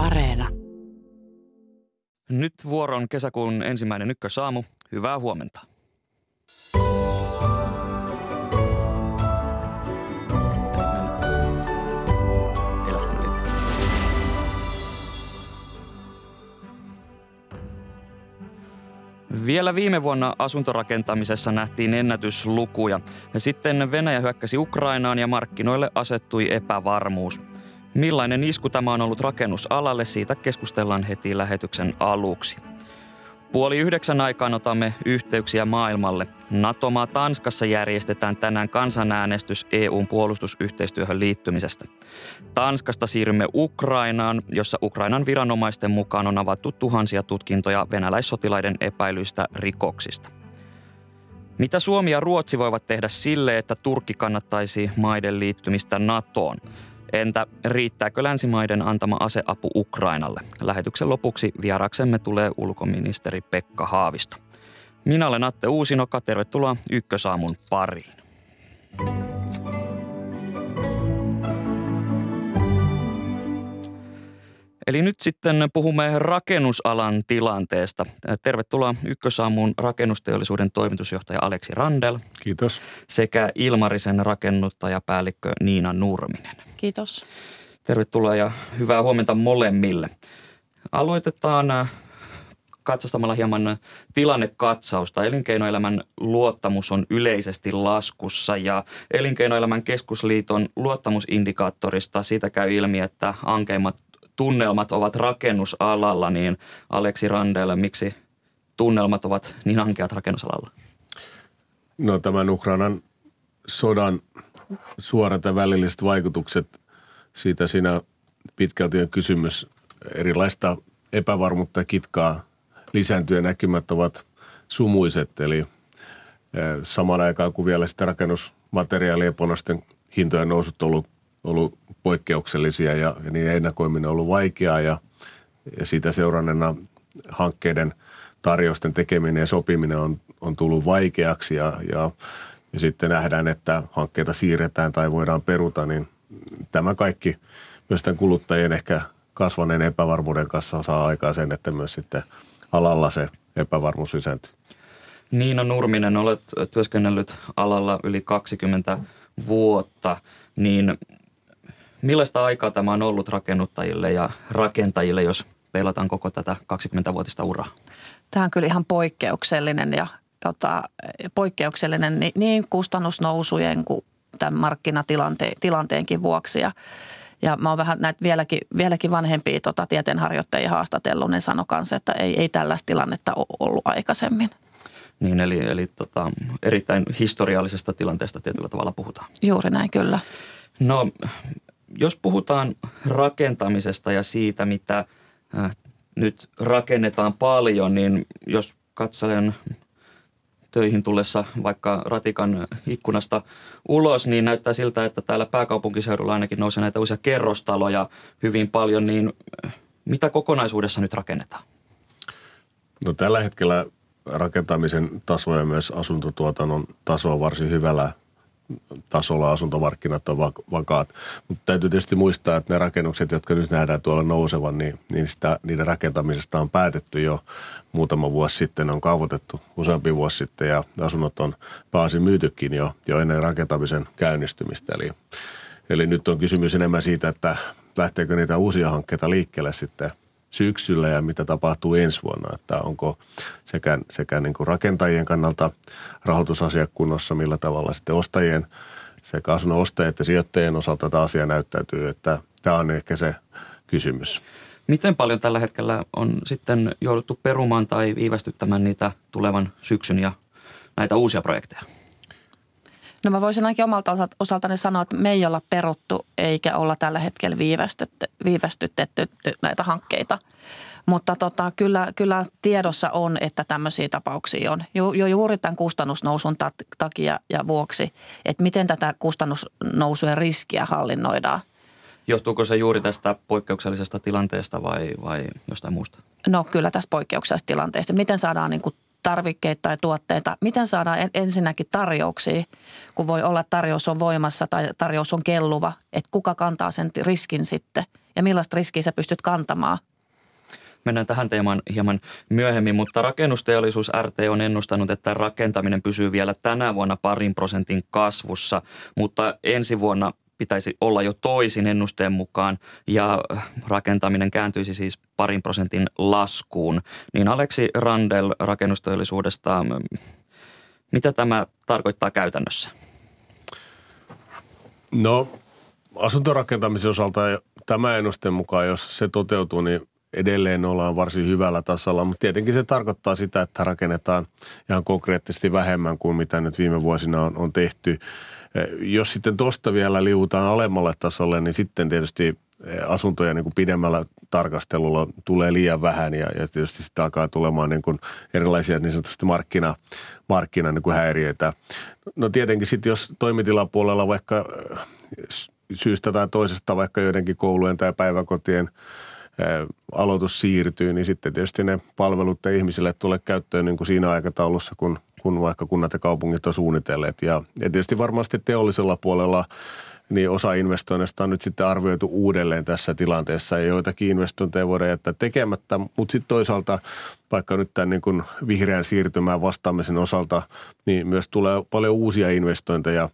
Areena. Nyt vuoron kesäkuun ensimmäinen ykkösaamu. Hyvää huomenta. Vielä viime vuonna asuntorakentamisessa nähtiin ennätyslukuja. Ja sitten Venäjä hyökkäsi Ukrainaan ja markkinoille asettui epävarmuus. Millainen isku tämä on ollut rakennusalalle, siitä keskustellaan heti lähetyksen aluksi. Puoli yhdeksän aikaan otamme yhteyksiä maailmalle. NATO-maa Tanskassa järjestetään tänään kansanäänestys EUn puolustusyhteistyöhön liittymisestä. Tanskasta siirrymme Ukrainaan, jossa Ukrainan viranomaisten mukaan on avattu tuhansia tutkintoja venäläissotilaiden epäilyistä rikoksista. Mitä Suomi ja Ruotsi voivat tehdä sille, että Turkki kannattaisi maiden liittymistä NATOon? Entä riittääkö länsimaiden antama aseapu Ukrainalle? Lähetyksen lopuksi vieraksemme tulee ulkoministeri Pekka Haavisto. Minä olen Atte Uusinoka, tervetuloa Ykkösaamun pariin. Eli nyt sitten puhumme rakennusalan tilanteesta. Tervetuloa Ykkösaamun rakennusteollisuuden toimitusjohtaja Aleksi Randel. Kiitos. Sekä Ilmarisen rakennuttajapäällikkö Niina Nurminen. Kiitos. Tervetuloa ja hyvää huomenta molemmille. Aloitetaan äh, katsastamalla hieman tilannekatsausta. Elinkeinoelämän luottamus on yleisesti laskussa ja Elinkeinoelämän keskusliiton luottamusindikaattorista siitä käy ilmi, että ankeimmat tunnelmat ovat rakennusalalla, niin Aleksi Randelle, miksi tunnelmat ovat niin ankeat rakennusalalla? No tämän Ukrainan sodan suorat ja välilliset vaikutukset, siitä siinä pitkälti on kysymys. Erilaista epävarmuutta ja kitkaa lisääntyä näkymät ovat sumuiset, eli samaan aikaan kuin vielä sitten rakennusmateriaalien ja panosten hintojen nousut on ollut, ollut poikkeuksellisia ja, ja niiden ennakoiminen on ollut vaikeaa ja, ja siitä seurannena hankkeiden tarjousten tekeminen ja sopiminen on, on tullut vaikeaksi ja, ja ja sitten nähdään, että hankkeita siirretään tai voidaan peruta, niin tämä kaikki myös tämän kuluttajien ehkä kasvaneen epävarmuuden kanssa saa aikaa sen, että myös sitten alalla se epävarmuus lisääntyy. Niina Nurminen, olet työskennellyt alalla yli 20 vuotta, niin millaista aikaa tämä on ollut rakennuttajille ja rakentajille, jos peilataan koko tätä 20-vuotista uraa? Tämä on kyllä ihan poikkeuksellinen ja tota, poikkeuksellinen niin kustannusnousujen kuin tämän markkinatilanteenkin vuoksi. Ja, ja mä oon vähän näitä vieläkin, vieläkin vanhempia tota, tieteenharjoittajia haastatellut, ne sanoi kanssa, että ei, ei tällaista tilannetta ole ollut aikaisemmin. Niin, eli, eli tota, erittäin historiallisesta tilanteesta tietyllä tavalla puhutaan. Juuri näin, kyllä. No, jos puhutaan rakentamisesta ja siitä, mitä äh, nyt rakennetaan paljon, niin jos katselen töihin tullessa vaikka ratikan ikkunasta ulos, niin näyttää siltä, että täällä pääkaupunkiseudulla ainakin nousee näitä uusia kerrostaloja hyvin paljon, niin mitä kokonaisuudessa nyt rakennetaan? No tällä hetkellä rakentamisen taso ja myös asuntotuotannon taso on varsin hyvällä tasolla asuntomarkkinat on vakaat. Mutta täytyy tietysti muistaa, että ne rakennukset, jotka nyt nähdään tuolla nousevan, niin, niin sitä, niiden rakentamisesta on päätetty jo muutama vuosi sitten, on kaavoitettu useampi vuosi sitten ja asunnot on pääasi myytykin jo, jo ennen rakentamisen käynnistymistä. Eli, eli nyt on kysymys enemmän siitä, että lähteekö niitä uusia hankkeita liikkeelle sitten syksyllä ja mitä tapahtuu ensi vuonna, että onko sekä, sekä niin kuin rakentajien kannalta rahoitusasiakunnossa, millä tavalla sitten ostajien sekä asunnon ostajien että sijoittajien osalta tämä asia näyttäytyy, että tämä on ehkä se kysymys. Miten paljon tällä hetkellä on sitten jouduttu perumaan tai viivästyttämään niitä tulevan syksyn ja näitä uusia projekteja? No mä voisin ainakin omalta osaltani sanoa, että me ei olla peruttu eikä olla tällä hetkellä viivästytetty, viivästytetty näitä hankkeita. Mutta tota, kyllä, kyllä tiedossa on, että tämmöisiä tapauksia on jo, jo juuri tämän kustannusnousun takia ja vuoksi, että miten tätä kustannusnousujen riskiä hallinnoidaan. Johtuuko se juuri tästä poikkeuksellisesta tilanteesta vai, vai jostain muusta? No kyllä tästä poikkeuksellisesta tilanteesta. Miten saadaan niin kuin tarvikkeita tai tuotteita, miten saadaan ensinnäkin tarjouksia, kun voi olla, että tarjous on voimassa tai tarjous on kelluva, että kuka kantaa sen riskin sitten? Ja millaista riskiä sä pystyt kantamaan. Mennään tähän teemaan hieman myöhemmin, mutta rakennusteollisuus RT on ennustanut, että rakentaminen pysyy vielä tänä vuonna parin prosentin kasvussa, mutta ensi vuonna pitäisi olla jo toisin ennusteen mukaan ja rakentaminen kääntyisi siis parin prosentin laskuun. Niin Aleksi Randel rakennusteollisuudesta, mitä tämä tarkoittaa käytännössä? No asuntorakentamisen osalta tämä ennusteen mukaan, jos se toteutuu, niin edelleen ollaan varsin hyvällä tasolla, mutta tietenkin se tarkoittaa sitä, että rakennetaan ihan konkreettisesti vähemmän kuin mitä nyt viime vuosina on, on tehty. Eh, jos sitten tuosta vielä liuutaan alemmalle tasolle, niin sitten tietysti eh, asuntoja niin kuin pidemmällä tarkastelulla tulee liian vähän ja, ja tietysti sitten alkaa tulemaan niin kuin erilaisia niin sanotusti markkina, markkina niin kuin häiriöitä. No tietenkin sitten jos toimitilapuolella vaikka eh, syystä tai toisesta vaikka joidenkin koulujen tai päiväkotien – aloitus siirtyy, niin sitten tietysti ne palvelut ja ihmisille tulee käyttöön niin kuin siinä aikataulussa, kun, kun vaikka kunnat ja kaupungit on suunnitelleet. Ja, ja tietysti varmasti teollisella puolella niin osa investoinnista on nyt sitten arvioitu uudelleen tässä tilanteessa ja joitakin investointeja voidaan jättää tekemättä, mutta sitten toisaalta vaikka nyt tämän niin kuin vihreän siirtymään vastaamisen osalta, niin myös tulee paljon uusia investointeja,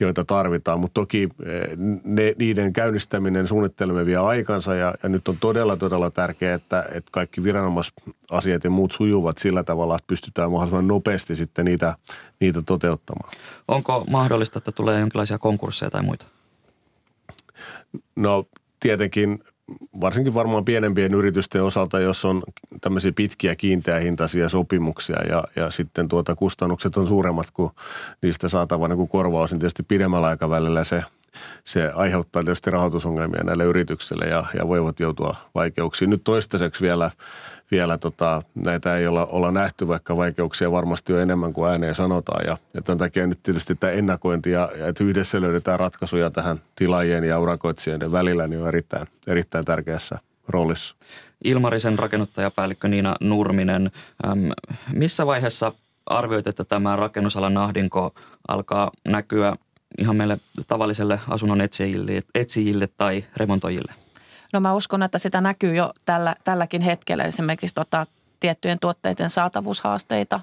joita tarvitaan, mutta toki eh, ne, niiden käynnistäminen suunnittelemme vie aikansa ja, ja nyt on todella todella tärkeää, että, että kaikki viranomaisasiat ja muut sujuvat sillä tavalla, että pystytään mahdollisimman nopeasti sitten niitä, niitä toteuttamaan. Onko mahdollista, että tulee jonkinlaisia konkursseja tai muita? No tietenkin varsinkin varmaan pienempien yritysten osalta, jos on tämmöisiä pitkiä kiinteähintaisia sopimuksia ja, ja sitten tuota kustannukset on suuremmat kuin niistä saatava niin kuin korvaus, niin tietysti pidemmällä aikavälillä se – se aiheuttaa tietysti rahoitusongelmia näille yrityksille ja, ja voivat joutua vaikeuksiin. Nyt toistaiseksi vielä, vielä tota, näitä ei olla, olla nähty, vaikka vaikeuksia varmasti on enemmän kuin ääneen sanotaan. Ja, ja tämän takia nyt tietysti tämä ennakointi ja, ja että yhdessä löydetään ratkaisuja tähän tilaajien ja urakoitsijoiden välillä, niin on erittäin, erittäin tärkeässä roolissa. Ilmarisen rakennuttajapäällikkö Niina Nurminen, äm, missä vaiheessa arvioit, että tämä rakennusalan ahdinko alkaa näkyä ihan meille tavalliselle asunnon etsijille, etsijille tai remontoijille? No mä uskon, että sitä näkyy jo tällä, tälläkin hetkellä. Esimerkiksi tota, tiettyjen tuotteiden saatavuushaasteita,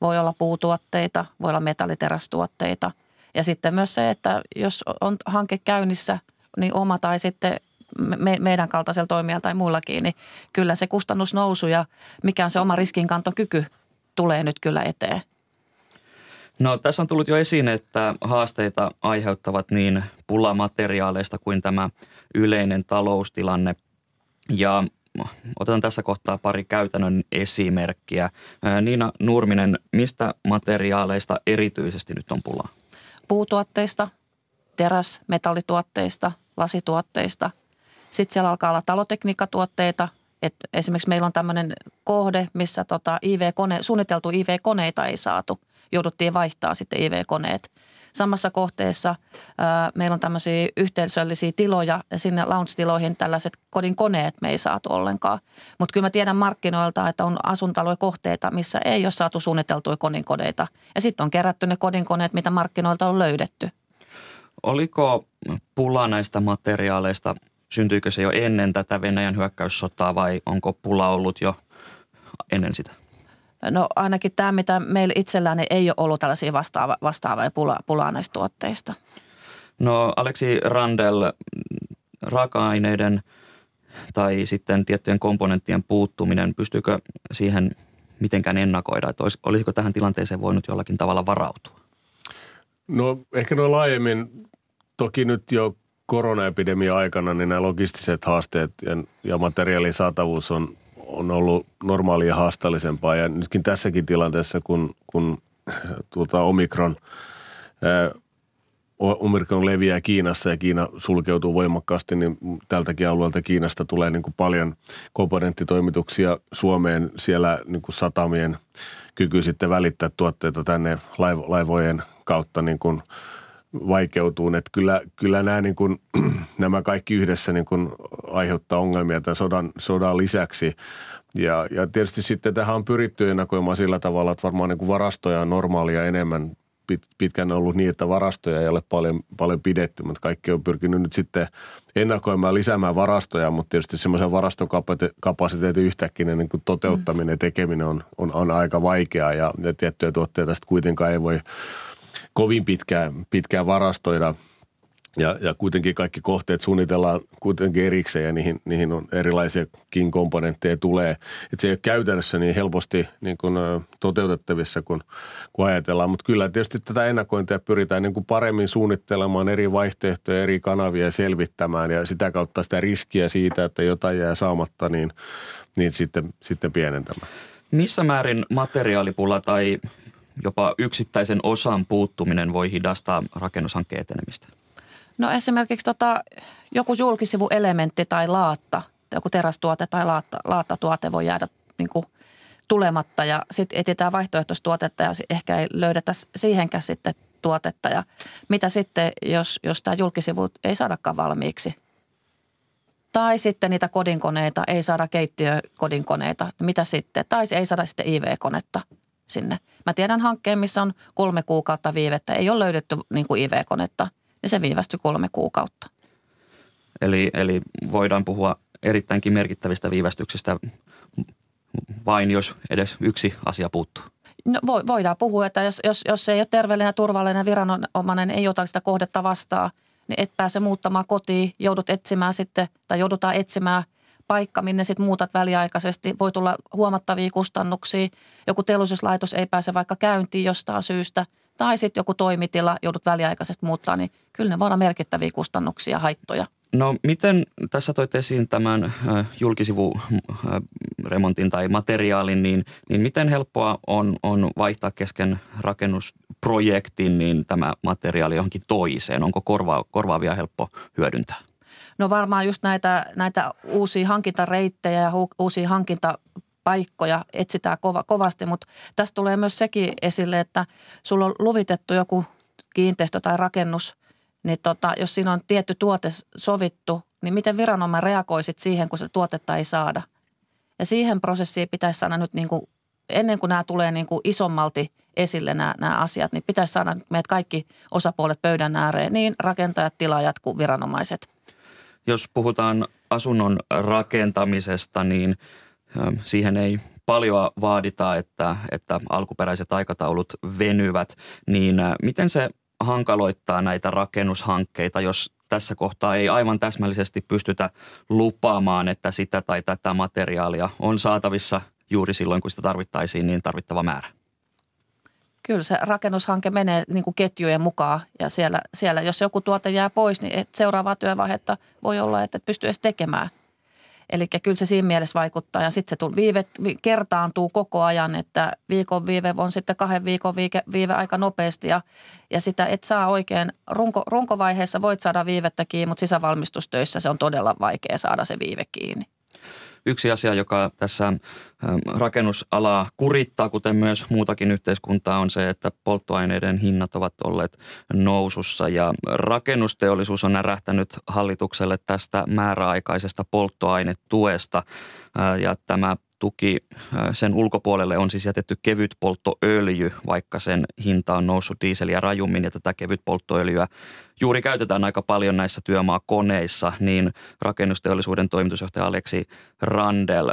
voi olla puutuotteita, voi olla metalliterästuotteita. Ja sitten myös se, että jos on hanke käynnissä, niin oma tai sitten me, meidän kaltaisella toimijalla tai muillakin, niin kyllä se kustannusnousu ja mikä on se oma riskinkantokyky tulee nyt kyllä eteen. No tässä on tullut jo esiin, että haasteita aiheuttavat niin pulamateriaaleista kuin tämä yleinen taloustilanne. Ja otetaan tässä kohtaa pari käytännön esimerkkiä. Niina Nurminen, mistä materiaaleista erityisesti nyt on pulaa? Puutuotteista, teräs, metallituotteista, lasituotteista. Sitten siellä alkaa olla talotekniikkatuotteita. Et esimerkiksi meillä on tämmöinen kohde, missä tota IV-kone, suunniteltu IV-koneita ei saatu – jouduttiin vaihtaa sitten IV-koneet. Samassa kohteessa ää, meillä on tämmöisiä yhteisöllisiä tiloja ja sinne lounge-tiloihin tällaiset kodin koneet me ei saatu ollenkaan. Mutta kyllä mä tiedän markkinoilta, että on asuntaloja-kohteita, missä ei ole saatu suunniteltuja kodinkoneita. Ja sitten on kerätty ne kodinkoneet, mitä markkinoilta on löydetty. Oliko pula näistä materiaaleista, syntyykö se jo ennen tätä Venäjän hyökkäyssotaa vai onko pula ollut jo ennen sitä? No ainakin tämä, mitä meillä itsellään ei ole ollut tällaisia vastaava, vastaavia pula, pulaa näistä tuotteista. No Aleksi Randel, raaka-aineiden tai sitten tiettyjen komponenttien puuttuminen, pystyykö siihen mitenkään ennakoida? Että olisiko tähän tilanteeseen voinut jollakin tavalla varautua? No ehkä noin laajemmin, toki nyt jo koronaepidemia aikana, niin nämä logistiset haasteet ja, ja materiaalin saatavuus on on ollut normaalia haasteellisempaa ja nytkin tässäkin tilanteessa, kun, kun tuota Omikron, ää, Omikron leviää Kiinassa ja Kiina sulkeutuu voimakkaasti, niin tältäkin alueelta Kiinasta tulee niin kuin paljon komponenttitoimituksia Suomeen. Siellä niin kuin satamien kyky sitten välittää tuotteita tänne laivojen kautta niin kuin vaikeutuu. Että kyllä, kyllä nämä, niin kuin, nämä kaikki yhdessä niin kuin aiheuttaa ongelmia tämän sodan, sodan lisäksi. Ja, ja tietysti sitten tähän on pyritty ennakoimaan sillä tavalla, että varmaan niin kuin varastoja on normaalia enemmän pit, pitkään ollut niin, että varastoja ei ole paljon, paljon pidetty, mutta kaikki on pyrkinyt nyt sitten ennakoimaan lisäämään varastoja, mutta tietysti semmoisen varastokapasiteetin yhtäkkiä niin kuin toteuttaminen ja tekeminen on, on, on aika vaikeaa ja, ja tiettyjä tuotteita sitten kuitenkaan ei voi kovin pitkään, pitkään varastoida – ja, ja kuitenkin kaikki kohteet suunnitellaan kuitenkin erikseen ja niihin, niihin on erilaisiakin komponentteja tulee. Että se ei ole käytännössä niin helposti niin kuin, toteutettavissa kuin, kuin ajatellaan. Mutta kyllä tietysti tätä ennakointia pyritään niin kuin paremmin suunnittelemaan eri vaihtoehtoja, eri kanavia selvittämään ja sitä kautta sitä riskiä siitä, että jotain jää saamatta, niin, niin sitten, sitten pienentämään. Missä määrin materiaalipula tai jopa yksittäisen osan puuttuminen voi hidastaa rakennushankkeen etenemistä? No esimerkiksi tota, joku julkisivuelementti tai laatta, joku terästuote tai laatta, laattatuote voi jäädä niin kuin tulematta ja sitten etsitään vaihtoehtoistuotetta ja ehkä ei löydetä siihenkään sitten tuotetta. Ja mitä sitten, jos, jos tämä julkisivu ei saadakaan valmiiksi? Tai sitten niitä kodinkoneita, ei saada keittiökodinkoneita, mitä sitten? Tai ei saada sitten IV-konetta sinne. Mä tiedän hankkeen, missä on kolme kuukautta viivettä, ei ole löydetty niin kuin IV-konetta – ja se viivästyi kolme kuukautta. Eli, eli voidaan puhua erittäinkin merkittävistä viivästyksistä vain, jos edes yksi asia puuttuu. No, voidaan puhua, että jos, jos, jos se ei ole terveellinen ja turvallinen viranomainen, ei ota sitä kohdetta vastaan, niin et pääse muuttamaan kotiin, joudut etsimään sitten, tai joudutaan etsimään paikka, minne sitten muutat väliaikaisesti. Voi tulla huomattavia kustannuksia. Joku teollisuuslaitos ei pääse vaikka käyntiin jostain syystä – tai sitten joku toimitila joudut väliaikaisesti muuttaa, niin kyllä ne voi olla merkittäviä kustannuksia ja haittoja. No miten tässä toit esiin tämän äh, julkisivuremontin tai materiaalin, niin, niin miten helppoa on, on vaihtaa kesken rakennusprojektin niin tämä materiaali johonkin toiseen? Onko korva, korvaavia helppo hyödyntää? No varmaan just näitä, näitä uusia hankintareittejä ja uusia hankinta paikkoja etsitään kova, kovasti, mutta tässä tulee myös sekin esille, että sulla on luvitettu joku kiinteistö tai rakennus, niin tota, jos siinä on tietty tuote sovittu, niin miten viranomainen reagoisit siihen, kun se tuotetta ei saada? Ja siihen prosessiin pitäisi saada nyt niin kuin, ennen kuin nämä tulee niin kuin isommalti esille nämä, nämä asiat, niin pitäisi saada meidät kaikki osapuolet pöydän ääreen, niin rakentajat, tilaajat kuin viranomaiset. Jos puhutaan asunnon rakentamisesta, niin Siihen ei paljon vaadita, että, että alkuperäiset aikataulut venyvät, niin miten se hankaloittaa näitä rakennushankkeita, jos tässä kohtaa ei aivan täsmällisesti pystytä lupaamaan, että sitä tai tätä materiaalia on saatavissa juuri silloin, kun sitä tarvittaisiin, niin tarvittava määrä? Kyllä se rakennushanke menee niin kuin ketjujen mukaan ja siellä, siellä jos joku tuote jää pois, niin seuraavaa työvaihetta voi olla, että et pysty edes tekemään – Eli kyllä se siinä mielessä vaikuttaa ja sitten se viive, kertaantuu koko ajan, että viikon viive on sitten kahden viikon viike, viive aika nopeasti ja, ja sitä et saa oikein, runko, runkovaiheessa voit saada viivettä kiinni, mutta sisävalmistustöissä se on todella vaikea saada se viive kiinni. Yksi asia, joka tässä rakennusalaa kurittaa, kuten myös muutakin yhteiskuntaa, on se, että polttoaineiden hinnat ovat olleet nousussa. Ja rakennusteollisuus on närähtänyt hallitukselle tästä määräaikaisesta polttoainetuesta. Ja tämä tuki sen ulkopuolelle on siis jätetty kevyt polttoöljy, vaikka sen hinta on noussut diiseliä rajummin ja tätä kevyt polttoöljyä juuri käytetään aika paljon näissä työmaakoneissa, niin rakennusteollisuuden toimitusjohtaja Aleksi Randel,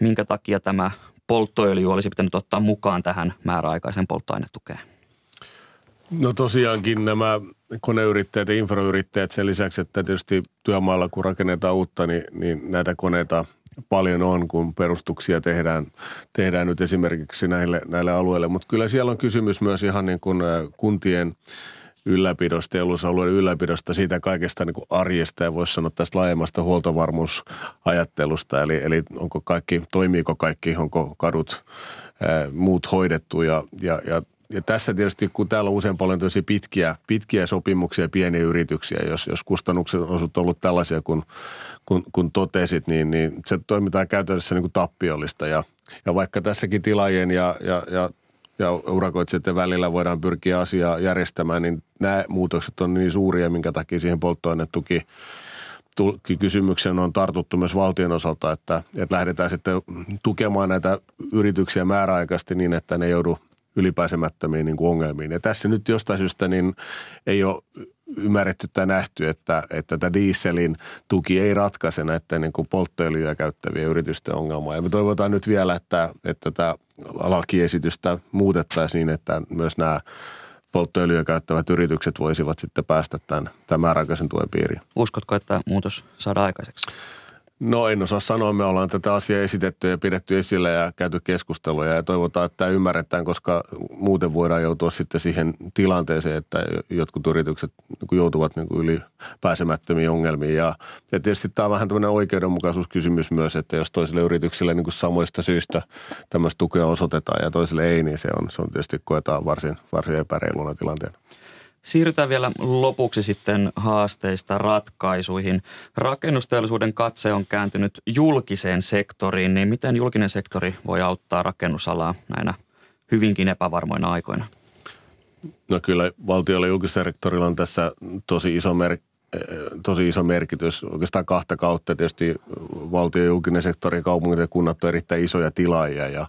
minkä takia tämä polttoöljy olisi pitänyt ottaa mukaan tähän määräaikaisen polttoainetukeen? No tosiaankin nämä koneyrittäjät ja infrayrittäjät sen lisäksi, että tietysti työmaalla kun rakennetaan uutta, niin, niin näitä koneita – paljon on, kun perustuksia tehdään, tehdään nyt esimerkiksi näille, näille alueille. Mutta kyllä siellä on kysymys myös ihan niin kuin kuntien ylläpidosta, teollisuusalueiden ylläpidosta, siitä kaikesta niin kuin arjesta ja voisi sanoa tästä laajemmasta huoltovarmuusajattelusta. Eli, eli onko kaikki, toimiiko kaikki, onko kadut, ää, muut hoidettu ja, ja, ja ja tässä tietysti, kun täällä on usein paljon tosi pitkiä, pitkiä sopimuksia, pieniä yrityksiä, jos, jos kustannukset on ollut tällaisia, kun, kun, kun totesit, niin, niin se toimitaan käytännössä niin kuin tappiollista. Ja, ja vaikka tässäkin tilaajien ja, ja, ja ja urakoitsijoiden välillä voidaan pyrkiä asiaa järjestämään, niin nämä muutokset on niin suuria, minkä takia siihen polttoainetuki kysymyksen on tartuttu myös valtion osalta, että, että lähdetään sitten tukemaan näitä yrityksiä määräaikaisesti niin, että ne joudu ylipääsemättömiin niin kuin ongelmiin. Ja tässä nyt jostain syystä niin ei ole ymmärretty tai nähty, että, että tätä dieselin tuki ei ratkaise näiden niin kuin polttoöljyä käyttävien yritysten ongelmaa. Ja me toivotaan nyt vielä, että, että tätä lakiesitystä muutettaisiin niin, että myös nämä polttoöljyä käyttävät yritykset voisivat sitten päästä tämän, tämän määräaikaisen tuen piiriin. Uskotko, että muutos saadaan aikaiseksi? No en osaa sanoa, me ollaan tätä asiaa esitetty ja pidetty esille ja käyty keskusteluja ja toivotaan, että tämä ymmärretään, koska muuten voidaan joutua sitten siihen tilanteeseen, että jotkut yritykset niin joutuvat niin yli pääsemättömiin ongelmiin. Ja, tietysti tämä on vähän tämmöinen oikeudenmukaisuuskysymys myös, että jos toiselle yritykselle niin samoista syistä tämmöistä tukea osoitetaan ja toiselle ei, niin se on, se on tietysti koetaan varsin, varsin epäreiluna tilanteena. Siirrytään vielä lopuksi sitten haasteista ratkaisuihin. Rakennusteollisuuden katse on kääntynyt julkiseen sektoriin, niin miten julkinen sektori voi auttaa rakennusalaa näinä hyvinkin epävarmoina aikoina? No kyllä valtiolla ja julkisella sektorilla on tässä tosi iso mer- tosi iso merkitys. Oikeastaan kahta kautta tietysti valtio, julkinen sektori, kaupungit ja kunnat on erittäin isoja tilaajia ja,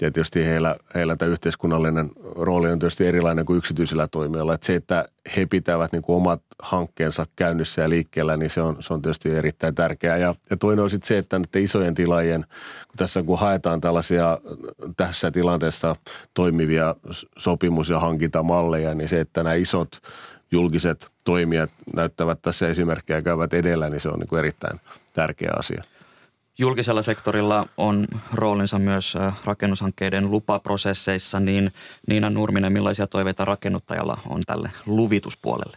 ja tietysti heillä, heillä tämä yhteiskunnallinen rooli on tietysti erilainen kuin yksityisillä toimijoilla. Että se, että he pitävät niin kuin omat hankkeensa käynnissä ja liikkeellä, niin se on, se on tietysti erittäin tärkeää. Ja, ja toinen on sitten se, että näiden isojen tilaajien, kun tässä kun haetaan tällaisia tässä tilanteessa toimivia sopimus- ja hankintamalleja, niin se, että nämä isot julkiset toimijat näyttävät tässä esimerkkejä ja käyvät edellä, niin se on niin kuin erittäin tärkeä asia. Julkisella sektorilla on roolinsa myös rakennushankkeiden lupaprosesseissa, niin Niina Nurminen, millaisia toiveita rakennuttajalla on tälle luvituspuolelle?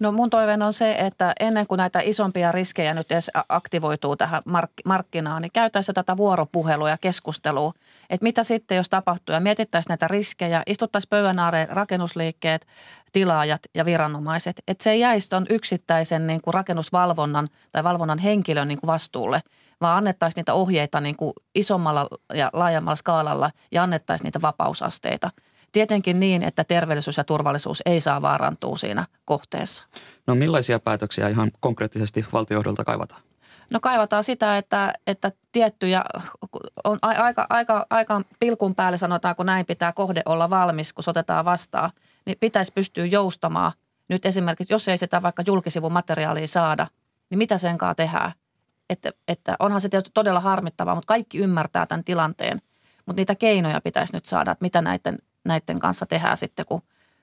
No mun toiveen on se, että ennen kuin näitä isompia riskejä nyt edes aktivoituu tähän mark- markkinaan, niin käytäisiin tätä vuoropuhelua ja keskustelua, että mitä sitten jos tapahtuu ja mietittäisiin näitä riskejä, istuttaisiin pöydän ääreen rakennusliikkeet, tilaajat ja viranomaiset, että se ei jäisi tuon yksittäisen niin kuin rakennusvalvonnan tai valvonnan henkilön niin kuin vastuulle, vaan annettaisiin niitä ohjeita niin kuin isommalla ja laajemmalla skaalalla ja annettaisiin niitä vapausasteita – Tietenkin niin, että terveellisyys ja turvallisuus ei saa vaarantua siinä kohteessa. No millaisia päätöksiä ihan konkreettisesti valtiojohdolta kaivataan? No kaivataan sitä, että, että tiettyjä, on aika, aika, aika pilkun päälle sanotaan, kun näin pitää kohde olla valmis, kun otetaan vastaan, niin pitäisi pystyä joustamaan. Nyt esimerkiksi, jos ei sitä vaikka julkisivun materiaalia saada, niin mitä sen kanssa tehdään? Että, että onhan se tietysti todella harmittavaa, mutta kaikki ymmärtää tämän tilanteen. Mutta niitä keinoja pitäisi nyt saada, että mitä näiden näiden kanssa tehdään sitten, kun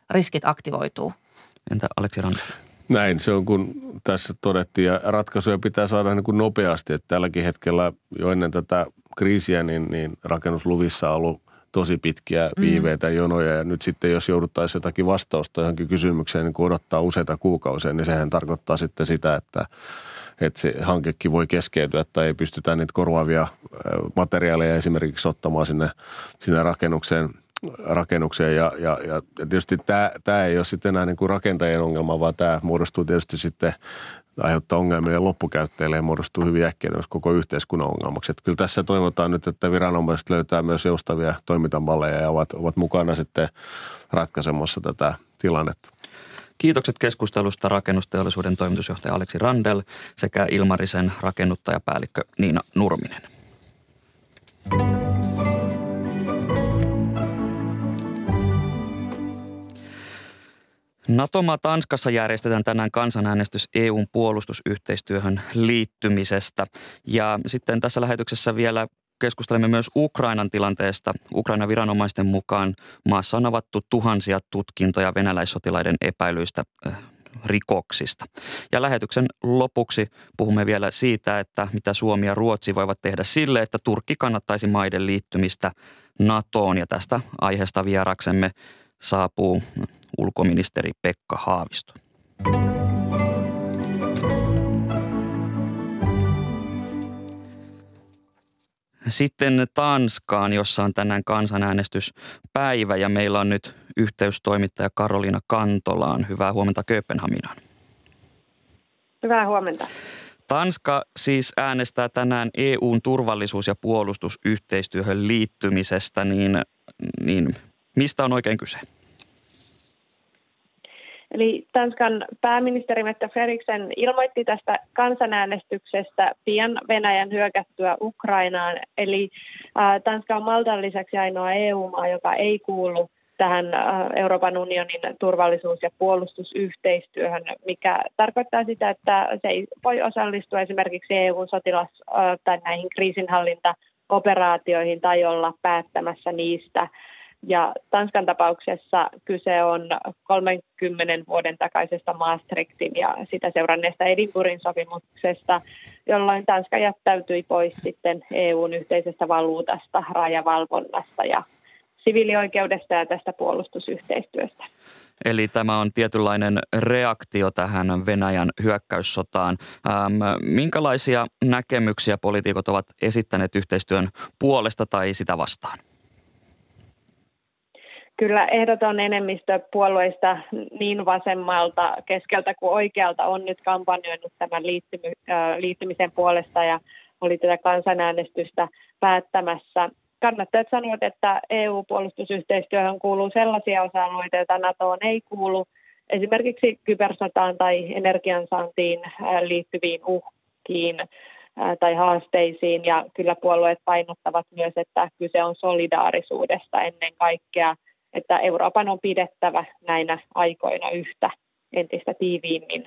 riskit aktivoituu. Entä Aleksi Ranta? Näin se on, kun tässä todettiin, ja ratkaisuja pitää saada niin kuin nopeasti. Että tälläkin hetkellä jo ennen tätä kriisiä, niin, niin rakennusluvissa on ollut tosi pitkiä mm. viiveitä, mm. jonoja. Ja nyt sitten, jos jouduttaisiin jotakin vastausta johonkin kysymykseen, niin kun odottaa useita kuukausia, niin sehän tarkoittaa sitten sitä, että, että se hankekin voi keskeytyä tai ei pystytä niitä korvaavia materiaaleja esimerkiksi ottamaan sinne, sinne rakennukseen – rakennukseen ja, ja, ja tietysti tämä, tämä ei ole sitten enää niin kuin rakentajien ongelma, vaan tämä muodostuu tietysti sitten aiheuttaa ongelmia loppukäyttäjille ja muodostuu hyvin äkkiä koko yhteiskunnan ongelmaksi. Että kyllä tässä toivotaan nyt, että viranomaiset löytää myös joustavia toimintamalleja ja ovat, ovat mukana sitten ratkaisemassa tätä tilannetta. Kiitokset keskustelusta rakennusteollisuuden toimitusjohtaja Aleksi Randel sekä Ilmarisen rakennuttajapäällikkö Niina Nurminen. Natoma Tanskassa järjestetään tänään kansanäänestys EUn puolustusyhteistyöhön liittymisestä. Ja sitten tässä lähetyksessä vielä keskustelemme myös Ukrainan tilanteesta. Ukrainan viranomaisten mukaan maassa on avattu tuhansia tutkintoja venäläissotilaiden epäilyistä äh, rikoksista. Ja lähetyksen lopuksi puhumme vielä siitä, että mitä Suomi ja Ruotsi voivat tehdä sille, että Turkki kannattaisi maiden liittymistä NATOon. Ja tästä aiheesta vieraksemme saapuu ulkoministeri Pekka Haavisto. Sitten Tanskaan, jossa on tänään kansanäänestyspäivä ja meillä on nyt yhteystoimittaja Karoliina Kantolaan. Hyvää huomenta Kööpenhaminaan. Hyvää huomenta. Tanska siis äänestää tänään EUn turvallisuus- ja puolustusyhteistyöhön liittymisestä, niin, niin Mistä on oikein kyse? Eli Tanskan pääministeri Mette Frederiksen ilmoitti tästä kansanäänestyksestä pian Venäjän hyökättyä Ukrainaan. Eli äh, Tanska on Maltan lisäksi ainoa EU-maa, joka ei kuulu tähän äh, Euroopan unionin turvallisuus- ja puolustusyhteistyöhön, mikä tarkoittaa sitä, että se ei voi osallistua esimerkiksi EU-sotilas- tai näihin kriisinhallintaoperaatioihin tai olla päättämässä niistä – ja Tanskan tapauksessa kyse on 30 vuoden takaisesta Maastrichtin ja sitä seuranneesta Edinburghin sopimuksesta, jolloin Tanska jättäytyi pois sitten EUn yhteisestä valuutasta, rajavalvonnasta ja siviilioikeudesta ja tästä puolustusyhteistyöstä. Eli tämä on tietynlainen reaktio tähän Venäjän hyökkäyssotaan. Ähm, minkälaisia näkemyksiä poliitikot ovat esittäneet yhteistyön puolesta tai sitä vastaan? Kyllä ehdoton enemmistö puolueista niin vasemmalta, keskeltä kuin oikealta on nyt kampanjoinut tämän liittymy, liittymisen puolesta ja oli tätä kansanäänestystä päättämässä. Kannattajat sanovat, että EU-puolustusyhteistyöhön kuuluu sellaisia osa-alueita, joita NATOon ei kuulu, esimerkiksi kybersotaan tai energiansaantiin liittyviin uhkiin tai haasteisiin. Ja kyllä puolueet painottavat myös, että kyse on solidaarisuudesta ennen kaikkea – että Euroopan on pidettävä näinä aikoina yhtä entistä tiiviimmin.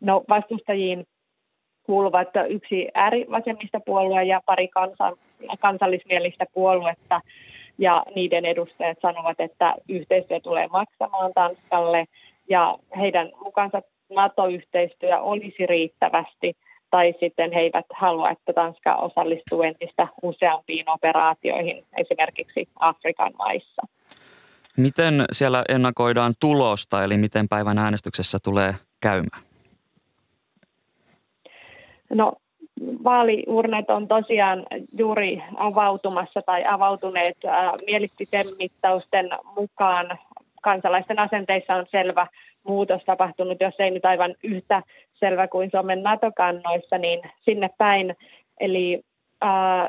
No vastustajiin kuuluvat yksi äärivasemmista puolue ja pari kansan, kansallismielistä puoluetta ja niiden edustajat sanovat, että yhteistyö tulee maksamaan Tanskalle ja heidän mukaansa NATO-yhteistyö olisi riittävästi tai sitten he eivät halua, että Tanska osallistuu entistä useampiin operaatioihin esimerkiksi Afrikan maissa. Miten siellä ennakoidaan tulosta, eli miten päivän äänestyksessä tulee käymään? No vaaliurnet on tosiaan juuri avautumassa tai avautuneet äh, mielipitemittausten mukaan. Kansalaisten asenteissa on selvä muutos tapahtunut, jos ei nyt aivan yhtä selvä kuin Suomen NATO-kannoissa, niin sinne päin. Eli äh,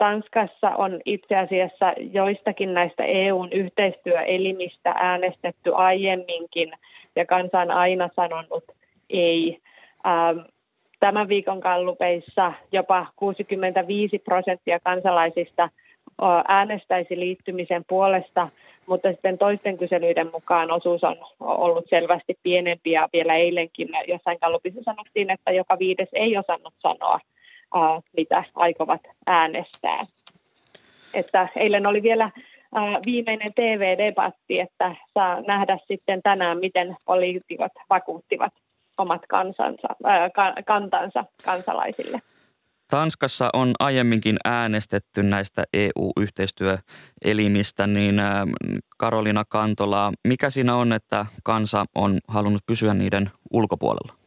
Tanskassa on itse asiassa joistakin näistä EUn yhteistyöelimistä äänestetty aiemminkin ja kansa on aina sanonut ei. Ähm, tämän viikon kallupeissa jopa 65 prosenttia kansalaisista äänestäisi liittymisen puolesta, mutta sitten toisten kyselyiden mukaan osuus on ollut selvästi pienempi ja vielä eilenkin jossain kallupissa sanottiin, että joka viides ei osannut sanoa mitä aikovat äänestää. Että eilen oli vielä viimeinen TV-debatti, että saa nähdä sitten tänään, miten poliitikot vakuuttivat omat kansansa, kantansa kansalaisille. Tanskassa on aiemminkin äänestetty näistä EU-yhteistyöelimistä, niin Karolina Kantola, mikä siinä on, että kansa on halunnut pysyä niiden ulkopuolella?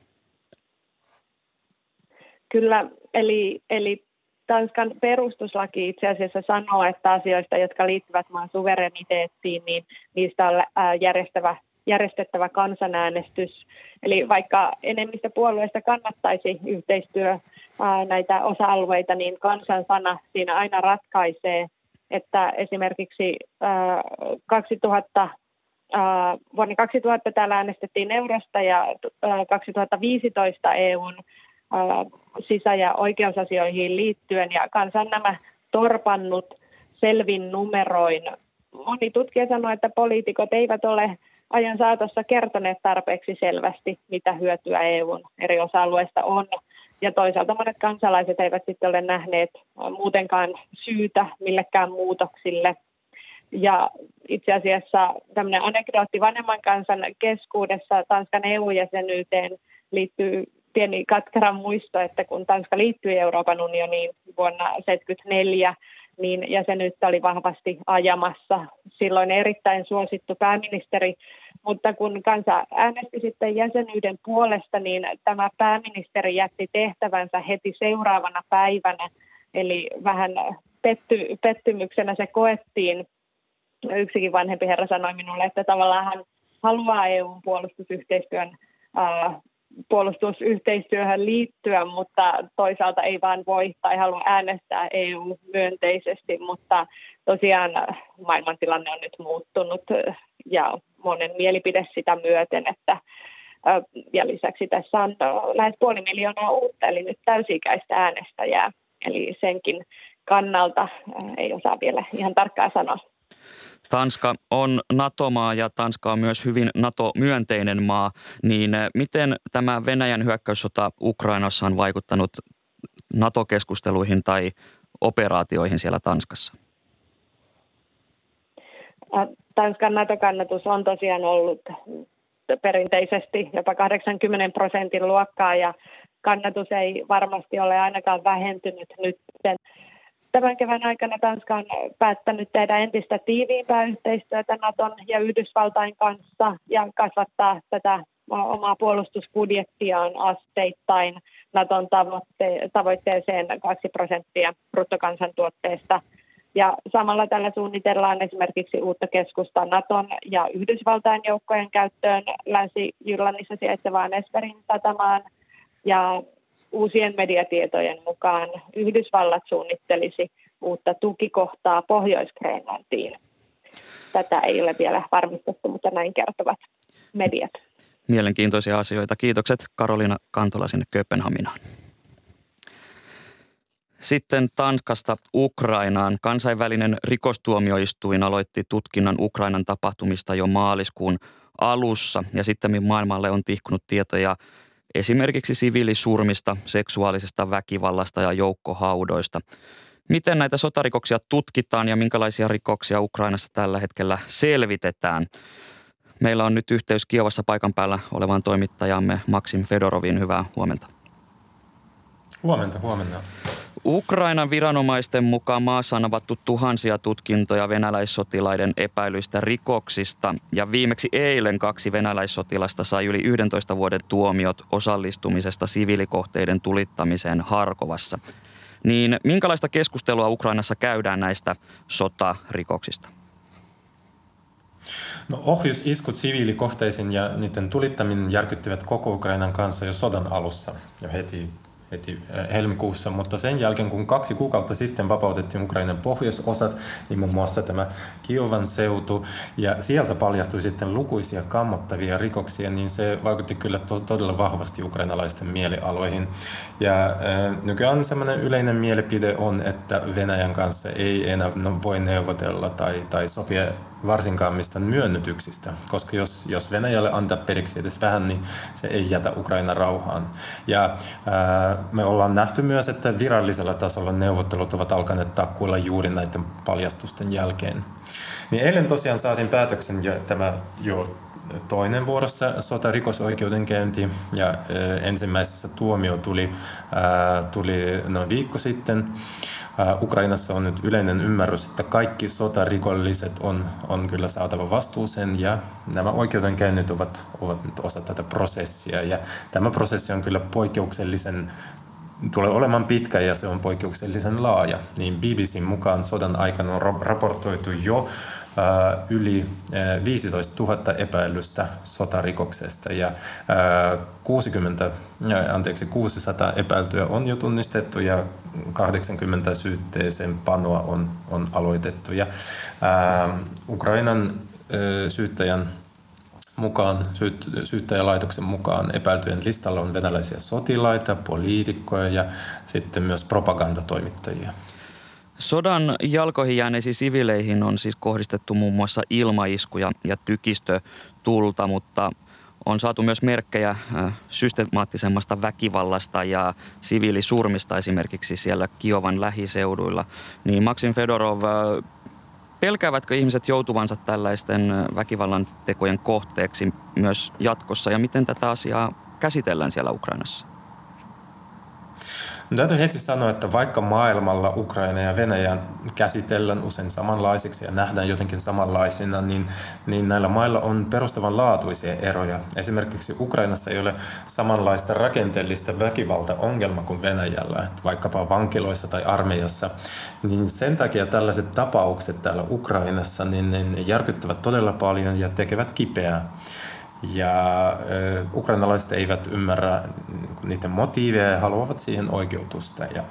Kyllä, eli, eli Tanskan perustuslaki itse asiassa sanoo, että asioista, jotka liittyvät maan suvereniteettiin, niin niistä on järjestävä, järjestettävä kansanäänestys. Eli vaikka enemmistö puolueista kannattaisi yhteistyö näitä osa-alueita, niin kansan sana siinä aina ratkaisee, että esimerkiksi 2000 vuonna 2000 täällä äänestettiin eurosta ja 2015 EUn sisä- ja oikeusasioihin liittyen ja kansan nämä torpannut selvin numeroin. Moni tutkija sanoi, että poliitikot eivät ole ajan saatossa kertoneet tarpeeksi selvästi, mitä hyötyä EUn eri osa-alueista on. Ja toisaalta monet kansalaiset eivät sitten ole nähneet muutenkaan syytä millekään muutoksille. Ja itse asiassa tämmöinen anekdootti vanhemman kansan keskuudessa Tanskan EU-jäsenyyteen liittyy pieni katkara muisto, että kun Tanska liittyi Euroopan unioniin vuonna 1974, niin jäsenyyttä oli vahvasti ajamassa. Silloin erittäin suosittu pääministeri, mutta kun kansa äänesti sitten jäsenyyden puolesta, niin tämä pääministeri jätti tehtävänsä heti seuraavana päivänä. Eli vähän petty, pettymyksenä se koettiin. Yksikin vanhempi herra sanoi minulle, että tavallaan hän haluaa EUn puolustusyhteistyön puolustusyhteistyöhön liittyä, mutta toisaalta ei vaan voi tai halua äänestää EU-myönteisesti, mutta tosiaan maailmantilanne on nyt muuttunut ja monen mielipide sitä myöten, että ja lisäksi tässä on lähes puoli miljoonaa uutta, eli nyt täysikäistä äänestäjää. Eli senkin kannalta ei osaa vielä ihan tarkkaan sanoa. Tanska on NATO-maa ja Tanska on myös hyvin NATO-myönteinen maa, niin miten tämä Venäjän hyökkäyssota Ukrainassa on vaikuttanut NATO-keskusteluihin tai operaatioihin siellä Tanskassa? Tanskan NATO-kannatus on tosiaan ollut perinteisesti jopa 80 prosentin luokkaa ja kannatus ei varmasti ole ainakaan vähentynyt nyt. Tämän kevään aikana Tanska on päättänyt tehdä entistä tiiviimpää yhteistyötä Naton ja Yhdysvaltain kanssa ja kasvattaa tätä omaa puolustusbudjettiaan asteittain Naton tavoitte- tavoitteeseen 2 prosenttia bruttokansantuotteesta – ja samalla tällä suunnitellaan esimerkiksi uutta keskusta Naton ja Yhdysvaltain joukkojen käyttöön Länsi-Jyllandissa sijaitsevaan Esperin satamaan. Ja uusien mediatietojen mukaan Yhdysvallat suunnittelisi uutta tukikohtaa Pohjois-Grönlantiin. Tätä ei ole vielä varmistettu, mutta näin kertovat mediat. Mielenkiintoisia asioita. Kiitokset Karolina Kantola sinne Kööpenhaminaan. Sitten Tanskasta Ukrainaan. Kansainvälinen rikostuomioistuin aloitti tutkinnan Ukrainan tapahtumista jo maaliskuun alussa ja sitten maailmalle on tihkunut tietoja esimerkiksi siviilisurmista, seksuaalisesta väkivallasta ja joukkohaudoista. Miten näitä sotarikoksia tutkitaan ja minkälaisia rikoksia Ukrainassa tällä hetkellä selvitetään? Meillä on nyt yhteys Kiovassa paikan päällä olevaan toimittajamme Maksim Fedorovin. Hyvää huomenta. Huomenta, huomenta. Ukrainan viranomaisten mukaan maassa on avattu tuhansia tutkintoja venäläissotilaiden epäilyistä rikoksista ja viimeksi eilen kaksi venäläissotilasta sai yli 11 vuoden tuomiot osallistumisesta siviilikohteiden tulittamiseen Harkovassa. Niin minkälaista keskustelua Ukrainassa käydään näistä sotarikoksista? No ohjusiskut siviilikohteisiin ja niiden tulittaminen järkyttivät koko Ukrainan kanssa jo sodan alussa, jo heti heti äh, helmikuussa, mutta sen jälkeen kun kaksi kuukautta sitten vapautettiin Ukrainan pohjoisosat, niin muun muassa tämä Kiovan seutu, ja sieltä paljastui sitten lukuisia kammottavia rikoksia, niin se vaikutti kyllä to- todella vahvasti ukrainalaisten mielialoihin. Ja äh, nykyään sellainen yleinen mielipide on, että Venäjän kanssa ei enää no, voi neuvotella tai, tai sopia varsinkaan mistään myönnytyksistä, koska jos, jos Venäjälle antaa periksi edes vähän, niin se ei jätä Ukraina rauhaan. Ja ää, me ollaan nähty myös, että virallisella tasolla neuvottelut ovat alkaneet takkuilla juuri näiden paljastusten jälkeen. Niin eilen tosiaan saatiin päätöksen ja tämä jo toinen vuorossa sotarikosoikeudenkäynti ja ensimmäisessä tuomio tuli, tuli noin viikko sitten. Ukrainassa on nyt yleinen ymmärrys, että kaikki sotarikolliset on, on kyllä saatava vastuuseen ja nämä oikeudenkäynnit ovat, ovat nyt osa tätä prosessia ja tämä prosessi on kyllä poikkeuksellisen tulee olemaan pitkä ja se on poikkeuksellisen laaja. Niin BBCn mukaan sodan aikana on raportoitu jo äh, yli äh, 15 000 epäilystä sotarikoksesta ja äh, 60, äh, anteeksi, 600 epäiltyä on jo tunnistettu ja 80 syytteeseen panoa on, on aloitettu. Ja, äh, Ukrainan äh, syyttäjän mukaan, syyt, syyttäjälaitoksen mukaan epäiltyjen listalla on venäläisiä sotilaita, poliitikkoja ja sitten myös propagandatoimittajia. Sodan jalkoihin jääneisiin sivileihin on siis kohdistettu muun muassa ilmaiskuja ja tykistötulta, mutta on saatu myös merkkejä äh, systemaattisemmasta väkivallasta ja siviilisurmista esimerkiksi siellä Kiovan lähiseuduilla. Niin Maxim Fedorov, äh, Pelkäävätkö ihmiset joutuvansa tällaisten väkivallan tekojen kohteeksi myös jatkossa ja miten tätä asiaa käsitellään siellä Ukrainassa? No, täytyy heti sanoa, että vaikka maailmalla Ukraina ja Venäjä käsitellään usein samanlaisiksi ja nähdään jotenkin samanlaisina, niin, niin näillä mailla on perustavanlaatuisia eroja. Esimerkiksi Ukrainassa ei ole samanlaista rakenteellista väkivaltaongelma kuin Venäjällä, vaikkapa vankiloissa tai armeijassa. Niin sen takia tällaiset tapaukset täällä Ukrainassa, niin ne järkyttävät todella paljon ja tekevät kipeää. Ja äh, ukrainalaiset eivät ymmärrä niiden motiiveja ja haluavat siihen oikeutusta. Ja,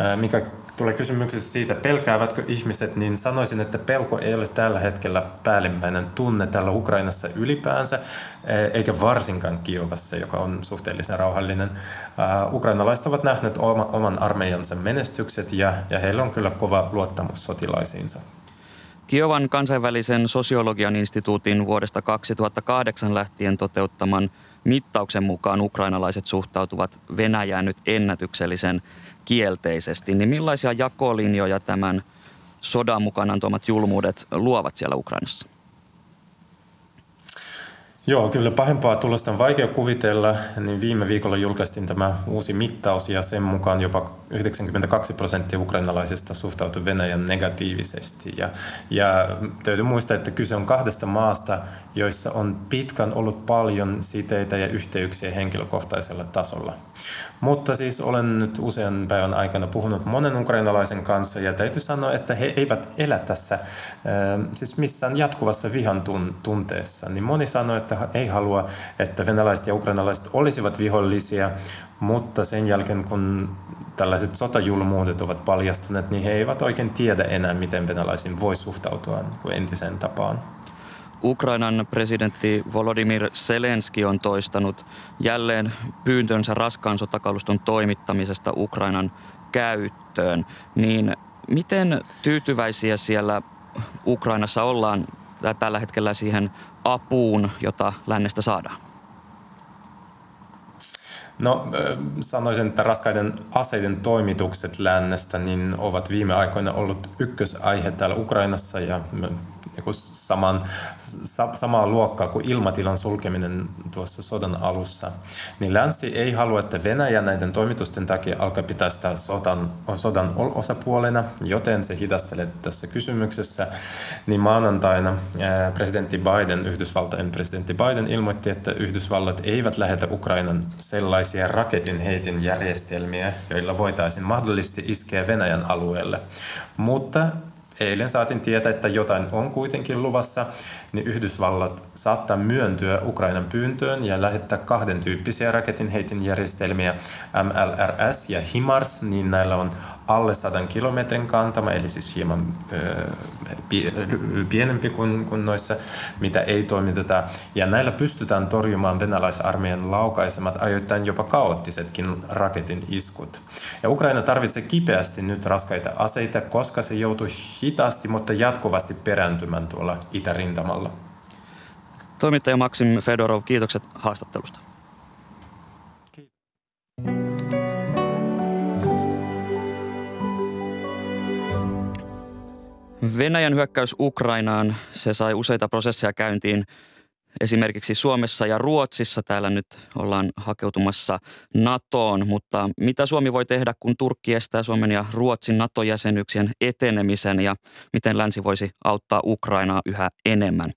äh, mikä tulee kysymyksessä siitä, pelkäävätkö ihmiset, niin sanoisin, että pelko ei ole tällä hetkellä päällimmäinen tunne täällä Ukrainassa ylipäänsä, eikä varsinkaan Kiovassa, joka on suhteellisen rauhallinen. Uh, ukrainalaiset ovat nähneet oman armeijansa menestykset ja, ja heillä on kyllä kova luottamus sotilaisiinsa. Kiovan kansainvälisen sosiologian instituutin vuodesta 2008 lähtien toteuttaman mittauksen mukaan ukrainalaiset suhtautuvat Venäjään nyt ennätyksellisen kielteisesti, niin millaisia jakolinjoja tämän sodan mukanaan tuomat julmuudet luovat siellä Ukrainassa? Joo, kyllä pahempaa tulosta on vaikea kuvitella. Niin viime viikolla julkaistiin tämä uusi mittaus ja sen mukaan jopa 92 prosenttia ukrainalaisista suhtautui Venäjän negatiivisesti. Ja, ja täytyy muistaa, että kyse on kahdesta maasta, joissa on pitkän ollut paljon siteitä ja yhteyksiä henkilökohtaisella tasolla. Mutta siis olen nyt usean päivän aikana puhunut monen ukrainalaisen kanssa ja täytyy sanoa, että he eivät elä tässä siis missään jatkuvassa vihan tunteessa. Niin moni sanoi, että ei halua, että venäläiset ja ukrainalaiset olisivat vihollisia, mutta sen jälkeen kun tällaiset sotajulmuudet ovat paljastuneet, niin he eivät oikein tiedä enää, miten venäläisiin voi suhtautua niin entiseen tapaan. Ukrainan presidentti Volodymyr Zelenski on toistanut jälleen pyyntönsä raskaan sotakaluston toimittamisesta Ukrainan käyttöön. Niin miten tyytyväisiä siellä Ukrainassa ollaan tällä hetkellä siihen apuun, jota lännestä saadaan? No sanoisin, että raskaiden aseiden toimitukset lännestä niin ovat viime aikoina ollut ykkösaihe täällä Ukrainassa ja niin saman, sa, samaa luokkaa kuin ilmatilan sulkeminen tuossa sodan alussa. Niin länsi ei halua, että Venäjä näiden toimitusten takia alkaa pitää sitä sodan, sodan osapuolena, joten se hidastelee tässä kysymyksessä. Niin maanantaina presidentti Biden, Yhdysvaltain presidentti Biden ilmoitti, että Yhdysvallat eivät lähetä Ukrainan sellaisia raketinheitin järjestelmiä, joilla voitaisiin mahdollisesti iskeä Venäjän alueelle. Mutta eilen saatiin tietää, että jotain on kuitenkin luvassa, niin Yhdysvallat saattaa myöntyä Ukrainan pyyntöön ja lähettää kahden tyyppisiä raketinheitin järjestelmiä, MLRS ja HIMARS, niin näillä on alle 100 kilometrin kantama, eli siis hieman pienempi kuin, kuin noissa, mitä ei toimiteta. Ja näillä pystytään torjumaan venäläisarmeijan laukaisemat ajoittain jopa kaoottisetkin raketin iskut. Ja Ukraina tarvitsee kipeästi nyt raskaita aseita, koska se joutuu hitaasti, mutta jatkuvasti perääntymään tuolla itärintamalla. Toimittaja Maksim Fedorov, kiitokset haastattelusta. Venäjän hyökkäys Ukrainaan, se sai useita prosesseja käyntiin esimerkiksi Suomessa ja Ruotsissa. Täällä nyt ollaan hakeutumassa NATOon, mutta mitä Suomi voi tehdä, kun Turkki estää Suomen ja Ruotsin NATO-jäsenyksien etenemisen ja miten länsi voisi auttaa Ukrainaa yhä enemmän?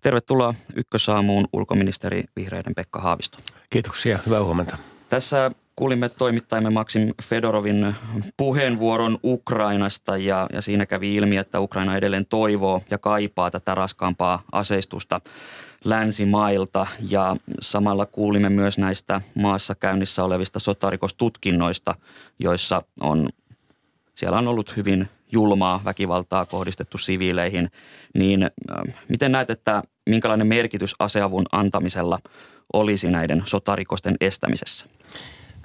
Tervetuloa Ykkösaamuun ulkoministeri Vihreiden Pekka Haavisto. Kiitoksia, hyvää huomenta. Tässä kuulimme toimittajamme Maksim Fedorovin puheenvuoron Ukrainasta ja, ja siinä kävi ilmi, että Ukraina edelleen toivoo ja kaipaa tätä raskaampaa aseistusta länsimailta ja samalla kuulimme myös näistä maassa käynnissä olevista sotarikostutkinnoista, joissa on, siellä on ollut hyvin julmaa väkivaltaa kohdistettu siviileihin, niin miten näet, että minkälainen merkitys aseavun antamisella olisi näiden sotarikosten estämisessä?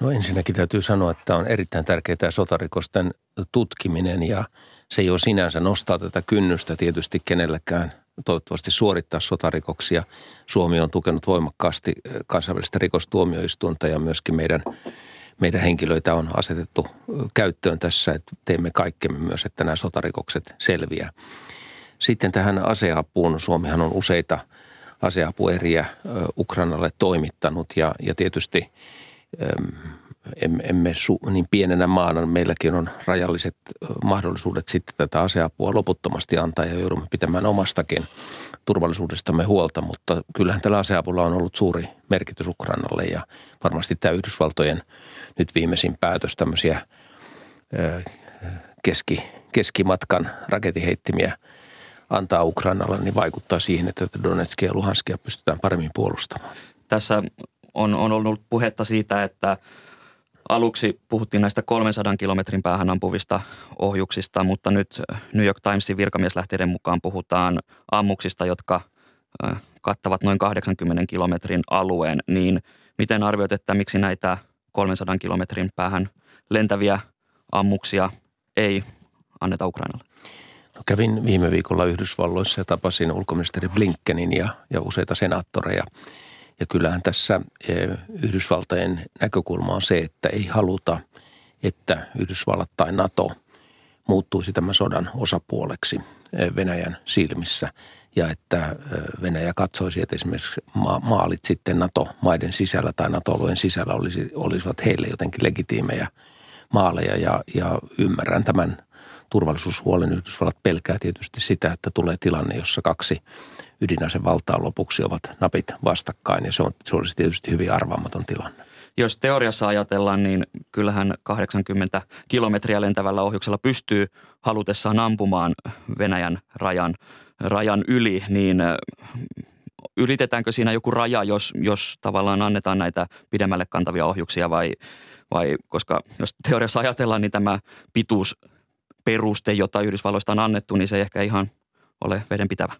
No ensinnäkin täytyy sanoa, että on erittäin tärkeää sotarikosten tutkiminen ja se jo sinänsä nostaa tätä kynnystä tietysti kenellekään toivottavasti suorittaa sotarikoksia. Suomi on tukenut voimakkaasti eh, kansainvälistä rikostuomioistuinta ja myöskin meidän, meidän henkilöitä on asetettu eh, käyttöön tässä, että teemme kaikkemme myös, että nämä sotarikokset selviää. Sitten tähän aseapuun. Suomihan on useita aseapueriä eh, Ukrainalle toimittanut ja, ja tietysti emme su, niin pienenä maana, meilläkin on rajalliset mahdollisuudet sitten tätä aseapua loputtomasti antaa ja joudumme pitämään omastakin turvallisuudestamme huolta, mutta kyllähän tällä aseapulla on ollut suuri merkitys Ukrainalle ja varmasti tämä Yhdysvaltojen nyt viimeisin päätös tämmöisiä keski, keskimatkan raketiheittimiä antaa Ukrainalle, niin vaikuttaa siihen, että Donetskia ja Luhanskia pystytään paremmin puolustamaan. Tässä on, on ollut puhetta siitä, että aluksi puhuttiin näistä 300 kilometrin päähän ampuvista ohjuksista, mutta nyt New York Timesin virkamieslähteiden mukaan puhutaan ammuksista, jotka kattavat noin 80 kilometrin alueen. Niin miten arvioit, että miksi näitä 300 kilometrin päähän lentäviä ammuksia ei anneta Ukrainalle? No, kävin viime viikolla Yhdysvalloissa ja tapasin ulkoministeri Blinkenin ja, ja useita senaattoreja. Ja kyllähän tässä e, Yhdysvaltojen näkökulma on se, että ei haluta, että Yhdysvallat tai NATO muuttuisi tämän sodan osapuoleksi e, Venäjän silmissä. Ja että e, Venäjä katsoisi, että esimerkiksi maalit sitten NATO-maiden sisällä tai NATO-alueen sisällä olisi, olisivat heille jotenkin legitiimejä maaleja. Ja, ja ymmärrän tämän turvallisuushuolen. Yhdysvallat pelkää tietysti sitä, että tulee tilanne, jossa kaksi ydinasevaltaa lopuksi ovat napit vastakkain ja se, on, se olisi tietysti hyvin arvaamaton tilanne. Jos teoriassa ajatellaan, niin kyllähän 80 kilometriä lentävällä ohjuksella pystyy halutessaan ampumaan Venäjän rajan, rajan yli, niin ylitetäänkö siinä joku raja, jos, jos tavallaan annetaan näitä pidemmälle kantavia ohjuksia vai, vai koska jos teoriassa ajatellaan, niin tämä pituusperuste, jota Yhdysvalloista on annettu, niin se ei ehkä ihan ole vedenpitävä.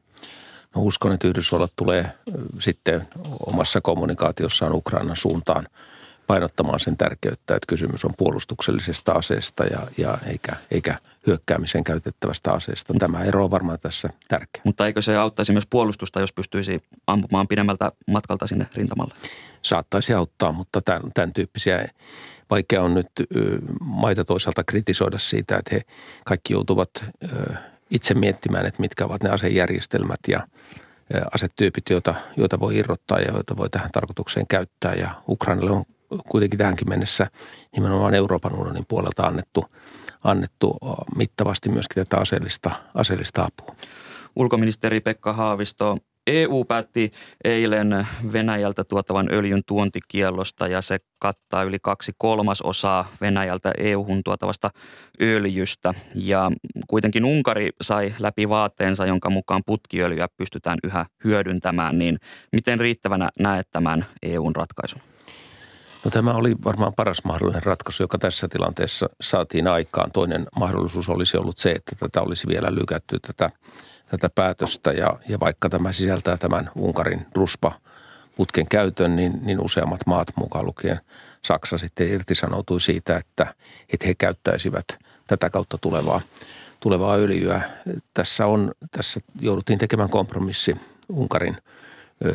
No uskon, että Yhdysvallat tulee sitten omassa kommunikaatiossaan Ukrainan suuntaan painottamaan sen tärkeyttä, että kysymys on puolustuksellisesta aseesta ja, ja eikä, eikä hyökkäämisen käytettävästä aseesta. Tämä ero on varmaan tässä tärkeä. Mutta eikö se auttaisi myös puolustusta, jos pystyisi ampumaan pidemmältä matkalta sinne rintamalle? Saattaisi auttaa, mutta tämän, tämän tyyppisiä vaikea on nyt maita toisaalta kritisoida siitä, että he kaikki joutuvat itse miettimään, että mitkä ovat ne asejärjestelmät ja asetyypit, joita, joita voi irrottaa ja joita voi tähän tarkoitukseen käyttää. Ja Ukrainalle on kuitenkin tähänkin mennessä nimenomaan Euroopan unionin puolelta annettu, annettu mittavasti myöskin tätä aseellista, aseellista apua. Ulkoministeri Pekka Haavisto, EU päätti eilen Venäjältä tuotavan öljyn tuontikiellosta ja se kattaa yli kaksi kolmasosaa Venäjältä EU-hun tuotavasta öljystä. Ja kuitenkin Unkari sai läpi vaatteensa, jonka mukaan putkiöljyä pystytään yhä hyödyntämään. Niin miten riittävänä näet tämän EUn ratkaisun? No tämä oli varmaan paras mahdollinen ratkaisu, joka tässä tilanteessa saatiin aikaan. Toinen mahdollisuus olisi ollut se, että tätä olisi vielä lykätty tätä tätä päätöstä ja, ja vaikka tämä sisältää tämän Unkarin ruspa putken käytön, niin, niin useammat maat mukaan lukien Saksa sitten irtisanoutui siitä, että, että he käyttäisivät tätä kautta tulevaa, tulevaa öljyä. Tässä, on, tässä jouduttiin tekemään kompromissi Unkarin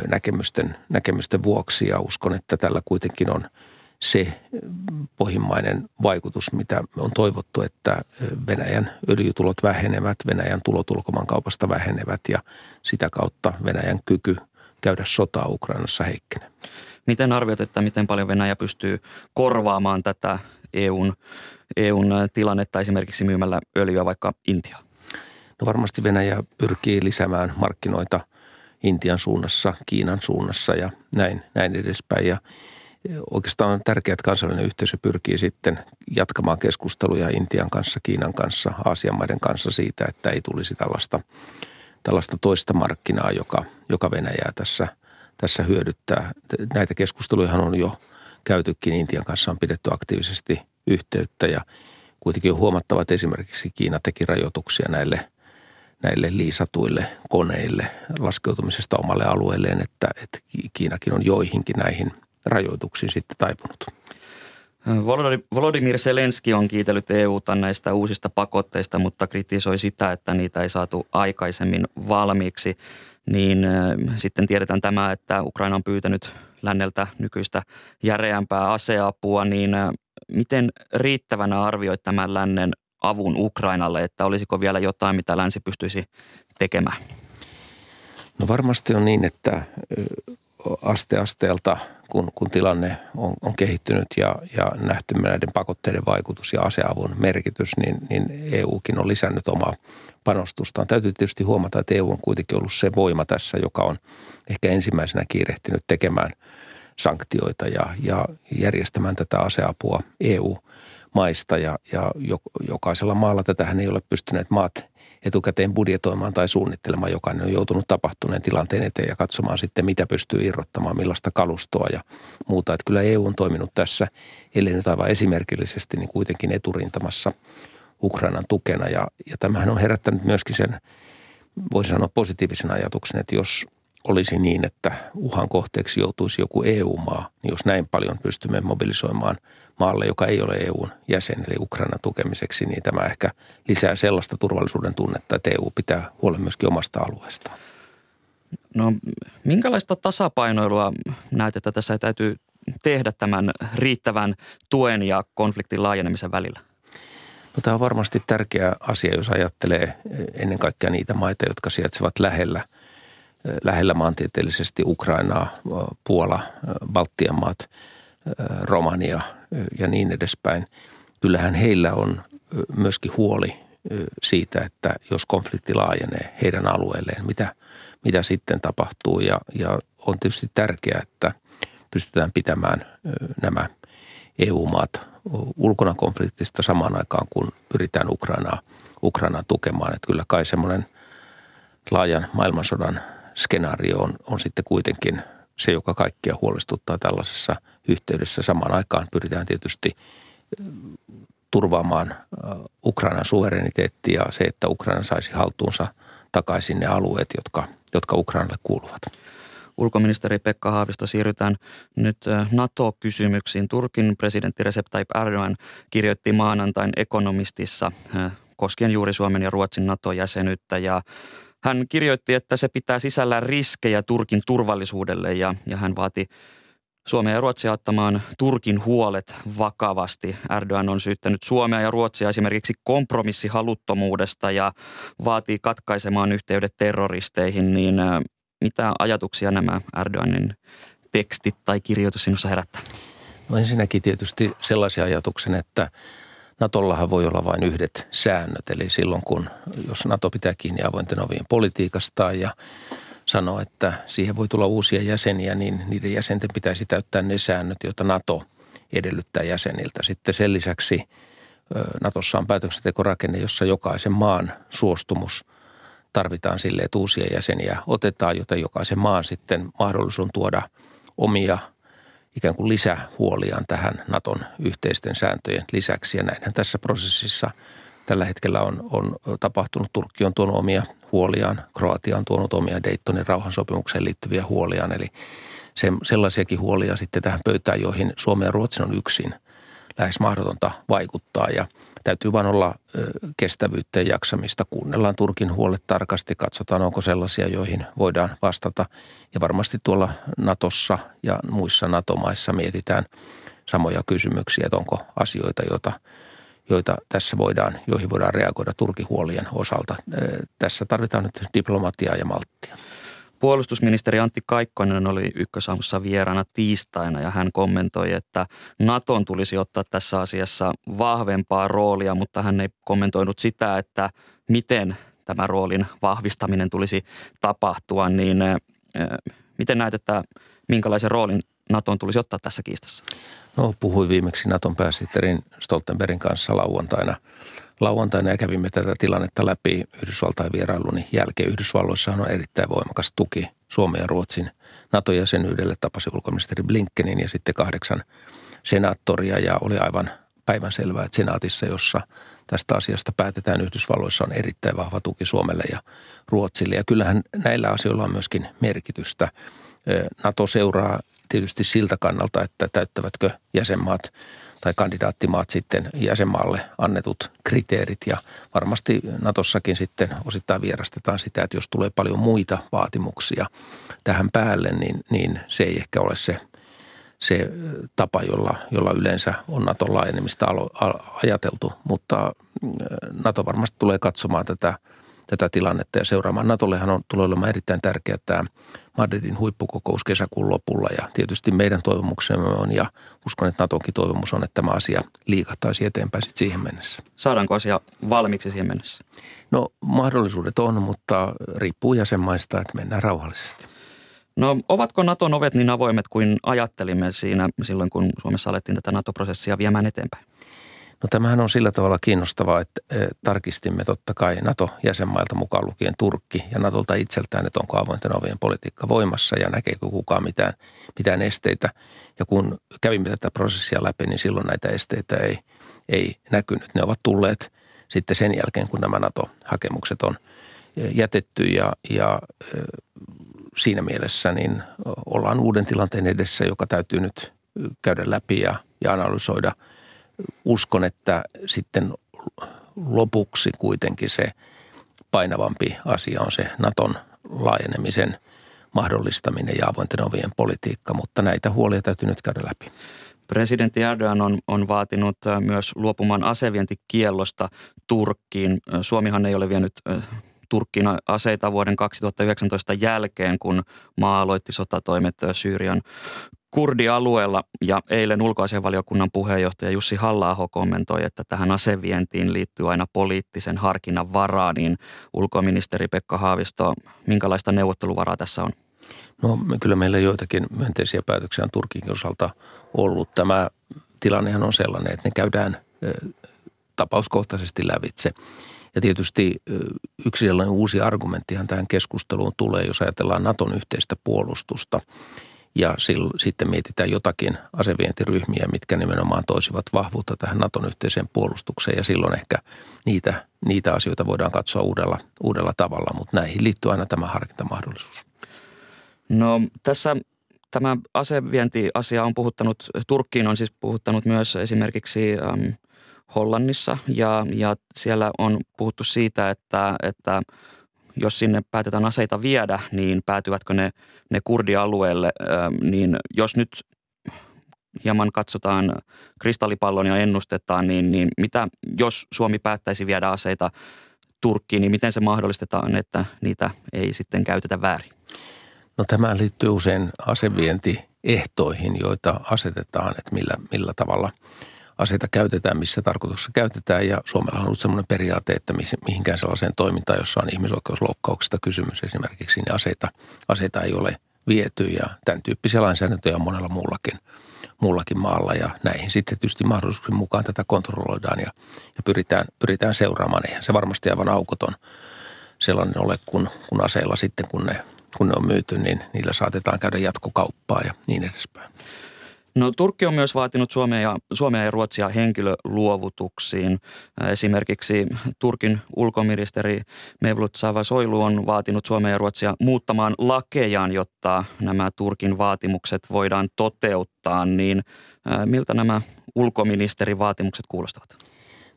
näkemysten, näkemysten vuoksi ja uskon, että tällä kuitenkin on – se pohjimmainen vaikutus, mitä on toivottu, että Venäjän öljytulot vähenevät, Venäjän tulot ulkomaankaupasta vähenevät ja sitä kautta Venäjän kyky käydä sotaa Ukrainassa heikkenee. Miten arvioit, että miten paljon Venäjä pystyy korvaamaan tätä EUn, EUn tilannetta esimerkiksi myymällä öljyä vaikka Intiaan? No varmasti Venäjä pyrkii lisäämään markkinoita Intian suunnassa, Kiinan suunnassa ja näin, näin edespäin. Ja Oikeastaan on tärkeää, että kansallinen yhteisö pyrkii sitten jatkamaan keskusteluja Intian kanssa, Kiinan kanssa, Aasian maiden kanssa siitä, että ei tulisi tällaista, tällaista toista markkinaa, joka, joka Venäjää tässä, tässä hyödyttää. Näitä keskusteluja on jo käytykin. Intian kanssa on pidetty aktiivisesti yhteyttä ja kuitenkin on huomattava, että esimerkiksi Kiina teki rajoituksia näille, näille liisatuille koneille laskeutumisesta omalle alueelleen, että, että Kiinakin on joihinkin näihin – rajoituksiin sitten taipunut. Volodymyr Zelenski on kiitellyt EUta näistä uusista pakotteista, mutta kritisoi sitä, että niitä ei saatu aikaisemmin valmiiksi. Niin sitten tiedetään tämä, että Ukraina on pyytänyt länneltä nykyistä järeämpää aseapua, niin miten riittävänä arvioit tämän lännen avun Ukrainalle, että olisiko vielä jotain, mitä länsi pystyisi tekemään? No varmasti on niin, että aste asteelta, kun, kun tilanne on, on kehittynyt ja, ja nähty näiden pakotteiden vaikutus ja aseavun merkitys, niin, niin EUkin on lisännyt omaa panostustaan. Täytyy tietysti huomata, että EU on kuitenkin ollut se voima tässä, joka on ehkä ensimmäisenä kiirehtinyt tekemään sanktioita ja, ja järjestämään tätä aseapua EU-maista. Ja, ja jokaisella maalla tätähän ei ole pystyneet maat etukäteen budjetoimaan tai suunnittelemaan. Jokainen on joutunut tapahtuneen tilanteen eteen ja katsomaan sitten, mitä pystyy irrottamaan, millaista kalustoa ja muuta. Että kyllä EU on toiminut tässä, ellei nyt aivan esimerkillisesti, niin kuitenkin eturintamassa Ukrainan tukena. Ja, ja tämähän on herättänyt myöskin sen, voisi sanoa positiivisen ajatuksen, että jos olisi niin, että uhan kohteeksi joutuisi joku EU-maa, niin jos näin paljon pystymme mobilisoimaan maalle, joka ei ole EUn jäsen, eli Ukrainan tukemiseksi, niin tämä ehkä lisää sellaista turvallisuuden tunnetta, että EU pitää huolen myöskin omasta alueestaan. No minkälaista tasapainoilua näet, että tässä täytyy tehdä tämän riittävän tuen ja konfliktin laajenemisen välillä? No, tämä on varmasti tärkeä asia, jos ajattelee ennen kaikkea niitä maita, jotka sijaitsevat lähellä – lähellä maantieteellisesti Ukrainaa, Puola, Baltian maat, Romania ja niin edespäin. Kyllähän heillä on myöskin huoli siitä, että jos konflikti laajenee heidän alueelleen, mitä, mitä sitten tapahtuu. Ja, ja on tietysti tärkeää, että pystytään pitämään nämä EU-maat ulkona konfliktista samaan aikaan, kun pyritään Ukrainaa, Ukrainaa tukemaan. Että kyllä kai semmoinen laajan maailmansodan skenaario on, on sitten kuitenkin se, joka kaikkia huolestuttaa tällaisessa yhteydessä. Samaan aikaan pyritään tietysti turvaamaan Ukrainan suvereniteetti ja se, että Ukraina saisi haltuunsa takaisin ne alueet, jotka, jotka Ukrainalle kuuluvat. Ulkoministeri Pekka Haavisto siirrytään nyt NATO-kysymyksiin. Turkin presidentti Recep Tayyip Erdogan kirjoitti maanantain ekonomistissa koskien juuri Suomen ja Ruotsin NATO-jäsenyyttä ja hän kirjoitti, että se pitää sisällään riskejä Turkin turvallisuudelle ja, ja hän vaati Suomea ja Ruotsia ottamaan Turkin huolet vakavasti. Erdogan on syyttänyt Suomea ja Ruotsia esimerkiksi kompromissihaluttomuudesta ja vaatii katkaisemaan yhteydet terroristeihin. Niin mitä ajatuksia nämä Erdoganin tekstit tai kirjoitus sinussa herättää? No ensinnäkin tietysti sellaisia ajatuksen, että Natollahan voi olla vain yhdet säännöt, eli silloin kun, jos Nato pitää kiinni avointen ovien politiikastaan ja sanoo, että siihen voi tulla uusia jäseniä, niin niiden jäsenten pitäisi täyttää ne säännöt, joita Nato edellyttää jäseniltä. Sitten sen lisäksi Natossa on päätöksentekorakenne, jossa jokaisen maan suostumus tarvitaan sille, että uusia jäseniä otetaan, joten jokaisen maan sitten mahdollisuus tuoda omia – ikään kuin lisähuoliaan tähän Naton yhteisten sääntöjen lisäksi. Ja näinhän tässä prosessissa tällä hetkellä on, on tapahtunut. Turkki on tuonut omia huoliaan, Kroatia on tuonut omia Daytonin rauhansopimukseen liittyviä huoliaan. Eli se, sellaisiakin huolia sitten tähän pöytään, joihin Suomi ja Ruotsi on yksin lähes mahdotonta vaikuttaa. Ja täytyy vain olla kestävyyttä ja jaksamista. Kuunnellaan Turkin huolet tarkasti, katsotaan onko sellaisia, joihin voidaan vastata. Ja varmasti tuolla Natossa ja muissa NATO-maissa mietitään samoja kysymyksiä, että onko asioita, joita, joita tässä voidaan, joihin voidaan reagoida Turkin huolien osalta. Tässä tarvitaan nyt diplomatiaa ja malttia. Puolustusministeri Antti Kaikkonen oli ykkösaamussa vieraana tiistaina ja hän kommentoi, että Naton tulisi ottaa tässä asiassa vahvempaa roolia, mutta hän ei kommentoinut sitä, että miten tämä roolin vahvistaminen tulisi tapahtua, niin miten näet, että minkälaisen roolin Naton tulisi ottaa tässä kiistassa? No, puhuin viimeksi Naton pääsihteerin Stoltenbergin kanssa lauantaina – lauantaina ja kävimme tätä tilannetta läpi Yhdysvaltain vierailuni jälkeen. Yhdysvalloissa on erittäin voimakas tuki Suomen ja Ruotsin NATO-jäsenyydelle. Tapasi ulkoministeri Blinkenin ja sitten kahdeksan senaattoria ja oli aivan päivän selvää, että senaatissa, jossa tästä asiasta päätetään Yhdysvalloissa, on erittäin vahva tuki Suomelle ja Ruotsille. Ja kyllähän näillä asioilla on myöskin merkitystä. NATO seuraa tietysti siltä kannalta, että täyttävätkö jäsenmaat – tai kandidaattimaat sitten jäsenmaalle annetut kriteerit. Ja varmasti Natossakin sitten osittain vierastetaan sitä, että jos tulee paljon muita vaatimuksia tähän päälle, niin, niin se ei ehkä ole se, se tapa, jolla, jolla yleensä on Naton laajenemista ajateltu. Mutta Nato varmasti tulee katsomaan tätä – tätä tilannetta ja seuraamaan. Natollehan on, tulee olemaan erittäin tärkeää tämä Madridin huippukokous kesäkuun lopulla ja tietysti meidän toivomuksemme on ja uskon, että Natonkin toivomus on, että tämä asia liikahtaisi eteenpäin sitten siihen mennessä. Saadaanko asia valmiiksi siihen mennessä? No mahdollisuudet on, mutta riippuu jäsenmaista, että mennään rauhallisesti. No ovatko Naton ovet niin avoimet kuin ajattelimme siinä silloin, kun Suomessa alettiin tätä NATO-prosessia viemään eteenpäin? No tämähän on sillä tavalla kiinnostavaa, että tarkistimme totta kai NATO-jäsenmailta mukaan lukien Turkki ja NATOlta itseltään, että onko avointen ovien politiikka voimassa ja näkeekö kukaan mitään, mitään esteitä. Ja kun kävimme tätä prosessia läpi, niin silloin näitä esteitä ei, ei näkynyt. Ne ovat tulleet sitten sen jälkeen, kun nämä NATO-hakemukset on jätetty ja, ja siinä mielessä niin ollaan uuden tilanteen edessä, joka täytyy nyt käydä läpi ja, ja analysoida – uskon, että sitten lopuksi kuitenkin se painavampi asia on se Naton laajenemisen mahdollistaminen ja avointen ovien politiikka, mutta näitä huolia täytyy nyt käydä läpi. Presidentti Erdogan on, on vaatinut äh, myös luopumaan asevientikiellosta Turkkiin. Suomihan ei ole vienyt äh, Turkkiin aseita vuoden 2019 jälkeen, kun maa aloitti sotatoimet äh, Syyrian kurdialueella ja eilen ulkoasianvaliokunnan puheenjohtaja Jussi halla kommentoi, että tähän asevientiin liittyy aina poliittisen harkinnan varaa, niin ulkoministeri Pekka Haavisto, minkälaista neuvotteluvaraa tässä on? No kyllä meillä joitakin myönteisiä päätöksiä on Turkin osalta ollut. Tämä tilannehan on sellainen, että ne käydään tapauskohtaisesti lävitse. Ja tietysti yksi sellainen uusi argumenttihan tähän keskusteluun tulee, jos ajatellaan Naton yhteistä puolustusta – ja silloin, sitten mietitään jotakin asevientiryhmiä, mitkä nimenomaan toisivat vahvuutta tähän Naton yhteiseen puolustukseen. Ja silloin ehkä niitä, niitä asioita voidaan katsoa uudella, uudella tavalla, mutta näihin liittyy aina tämä harkintamahdollisuus. No tässä tämä asevientiasia on puhuttanut, Turkkiin on siis puhuttanut myös esimerkiksi ähm, Hollannissa. Ja, ja siellä on puhuttu siitä, että, että jos sinne päätetään aseita viedä, niin päätyvätkö ne, ne kurdialueelle, niin jos nyt hieman katsotaan kristallipallon ja ennustetaan, niin, niin mitä jos Suomi päättäisi viedä aseita Turkkiin, niin miten se mahdollistetaan, että niitä ei sitten käytetä väärin? No tämä liittyy usein asevientiehtoihin, joita asetetaan, että millä, millä tavalla – aseita käytetään, missä tarkoituksessa käytetään. Ja Suomella on ollut sellainen periaate, että mihinkään sellaiseen toimintaan, jossa on ihmisoikeusloukkauksista kysymys esimerkiksi, niin aseita, aseita ei ole viety. Ja tämän tyyppisiä lainsäädäntöjä on monella muullakin, muullakin maalla. Ja näihin sitten tietysti mahdollisuuksien mukaan tätä kontrolloidaan ja, ja pyritään, pyritään seuraamaan. Eihän se varmasti aivan aukoton sellainen ole, kun, kun aseilla sitten, kun ne, kun ne on myyty, niin niillä saatetaan käydä jatkokauppaa ja niin edespäin. No Turkki on myös vaatinut Suomea ja, Suomea ja Ruotsia henkilöluovutuksiin. Esimerkiksi Turkin ulkoministeri Mevlut Soilu on vaatinut Suomea ja Ruotsia muuttamaan lakejaan, jotta nämä Turkin vaatimukset voidaan toteuttaa. Niin miltä nämä ulkoministerin vaatimukset kuulostavat?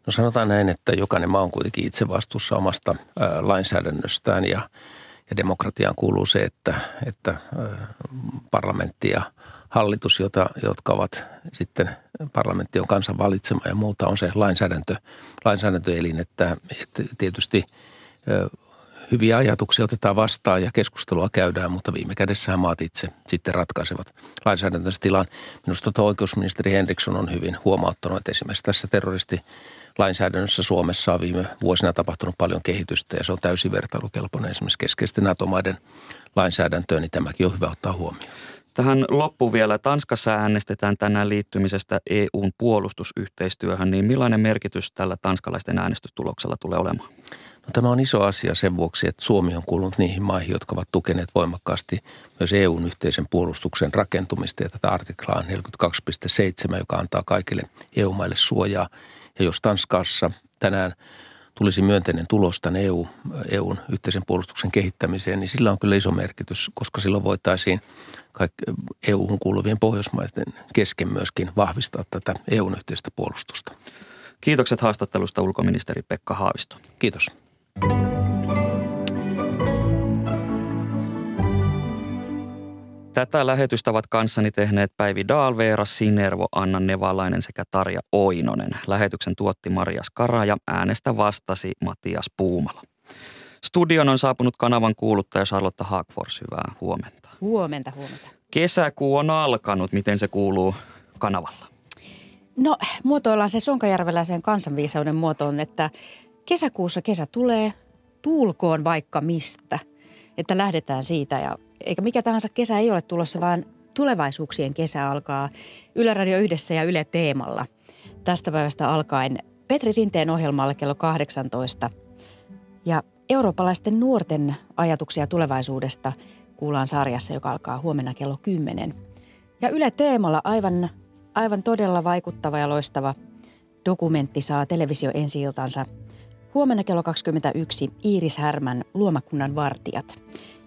No sanotaan näin, että jokainen maa on kuitenkin itse vastuussa omasta lainsäädännöstään ja, ja demokratiaan kuuluu se, että, että parlamentti ja – hallitus, jota, jotka ovat sitten parlamentti on kansan valitsema ja muuta on se lainsäädäntö, lainsäädäntöelin, että, että tietysti hyviä ajatuksia otetaan vastaan ja keskustelua käydään, mutta viime kädessä maat itse sitten ratkaisevat lainsäädäntönsä tilan. Minusta tuo oikeusministeri Henriksson on hyvin huomauttanut, että esimerkiksi tässä terroristi lainsäädännössä Suomessa on viime vuosina tapahtunut paljon kehitystä ja se on täysin vertailukelpoinen esimerkiksi keskeisten NATO-maiden lainsäädäntöön, niin tämäkin on hyvä ottaa huomioon. Tähän loppu vielä. Tanskassa äänestetään tänään liittymisestä EUn puolustusyhteistyöhön, niin millainen merkitys tällä tanskalaisten äänestystuloksella tulee olemaan? No, tämä on iso asia sen vuoksi, että Suomi on kuulunut niihin maihin, jotka ovat tukeneet voimakkaasti myös EUn yhteisen puolustuksen rakentumista ja tätä artiklaa 42.7, joka antaa kaikille EU-maille suojaa. Ja jos Tanskassa tänään tulisi myönteinen tulos tämän EU, EUn yhteisen puolustuksen kehittämiseen, niin sillä on kyllä iso merkitys, koska silloin voitaisiin EU-hun kuuluvien pohjoismaisten kesken myöskin vahvistaa tätä EUn yhteistä puolustusta. Kiitokset haastattelusta ulkoministeri Pekka Haavisto. Kiitos. Tätä lähetystä ovat kanssani tehneet Päivi Daalveera, Sinervo, Anna Nevalainen sekä Tarja Oinonen. Lähetyksen tuotti Maria Skara ja äänestä vastasi Matias Puumala. Studion on saapunut kanavan kuuluttaja Charlotte Haagfors. Hyvää huomenta. Huomenta, huomenta. Kesäkuu on alkanut. Miten se kuuluu kanavalla? No muotoillaan se sonkajärveläisen kansanviisauden muotoon, että kesäkuussa kesä tulee, tuulkoon vaikka mistä. Että lähdetään siitä ja eikä mikä tahansa kesä ei ole tulossa, vaan tulevaisuuksien kesä alkaa Yle Radio yhdessä ja Yle Teemalla – tästä päivästä alkaen Petri Rinteen ohjelmalle kello 18. Ja eurooppalaisten nuorten ajatuksia tulevaisuudesta kuullaan sarjassa, joka alkaa huomenna kello 10. Ja Yle Teemalla aivan, aivan todella vaikuttava ja loistava dokumentti saa televisio ensi iltansa huomenna kello 21 Iiris Härmän Luomakunnan vartijat,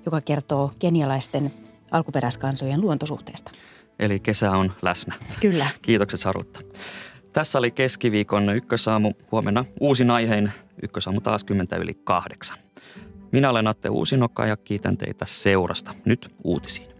joka kertoo kenialaisten alkuperäiskansojen luontosuhteesta. Eli kesä on läsnä. Kyllä. Kiitokset Sarutta. Tässä oli keskiviikon Ykkösaamu. Huomenna uusin aiheen Ykkösaamu taas 10 yli kahdeksan. Minä olen Atte Uusinokka ja kiitän teitä seurasta. Nyt uutisiin.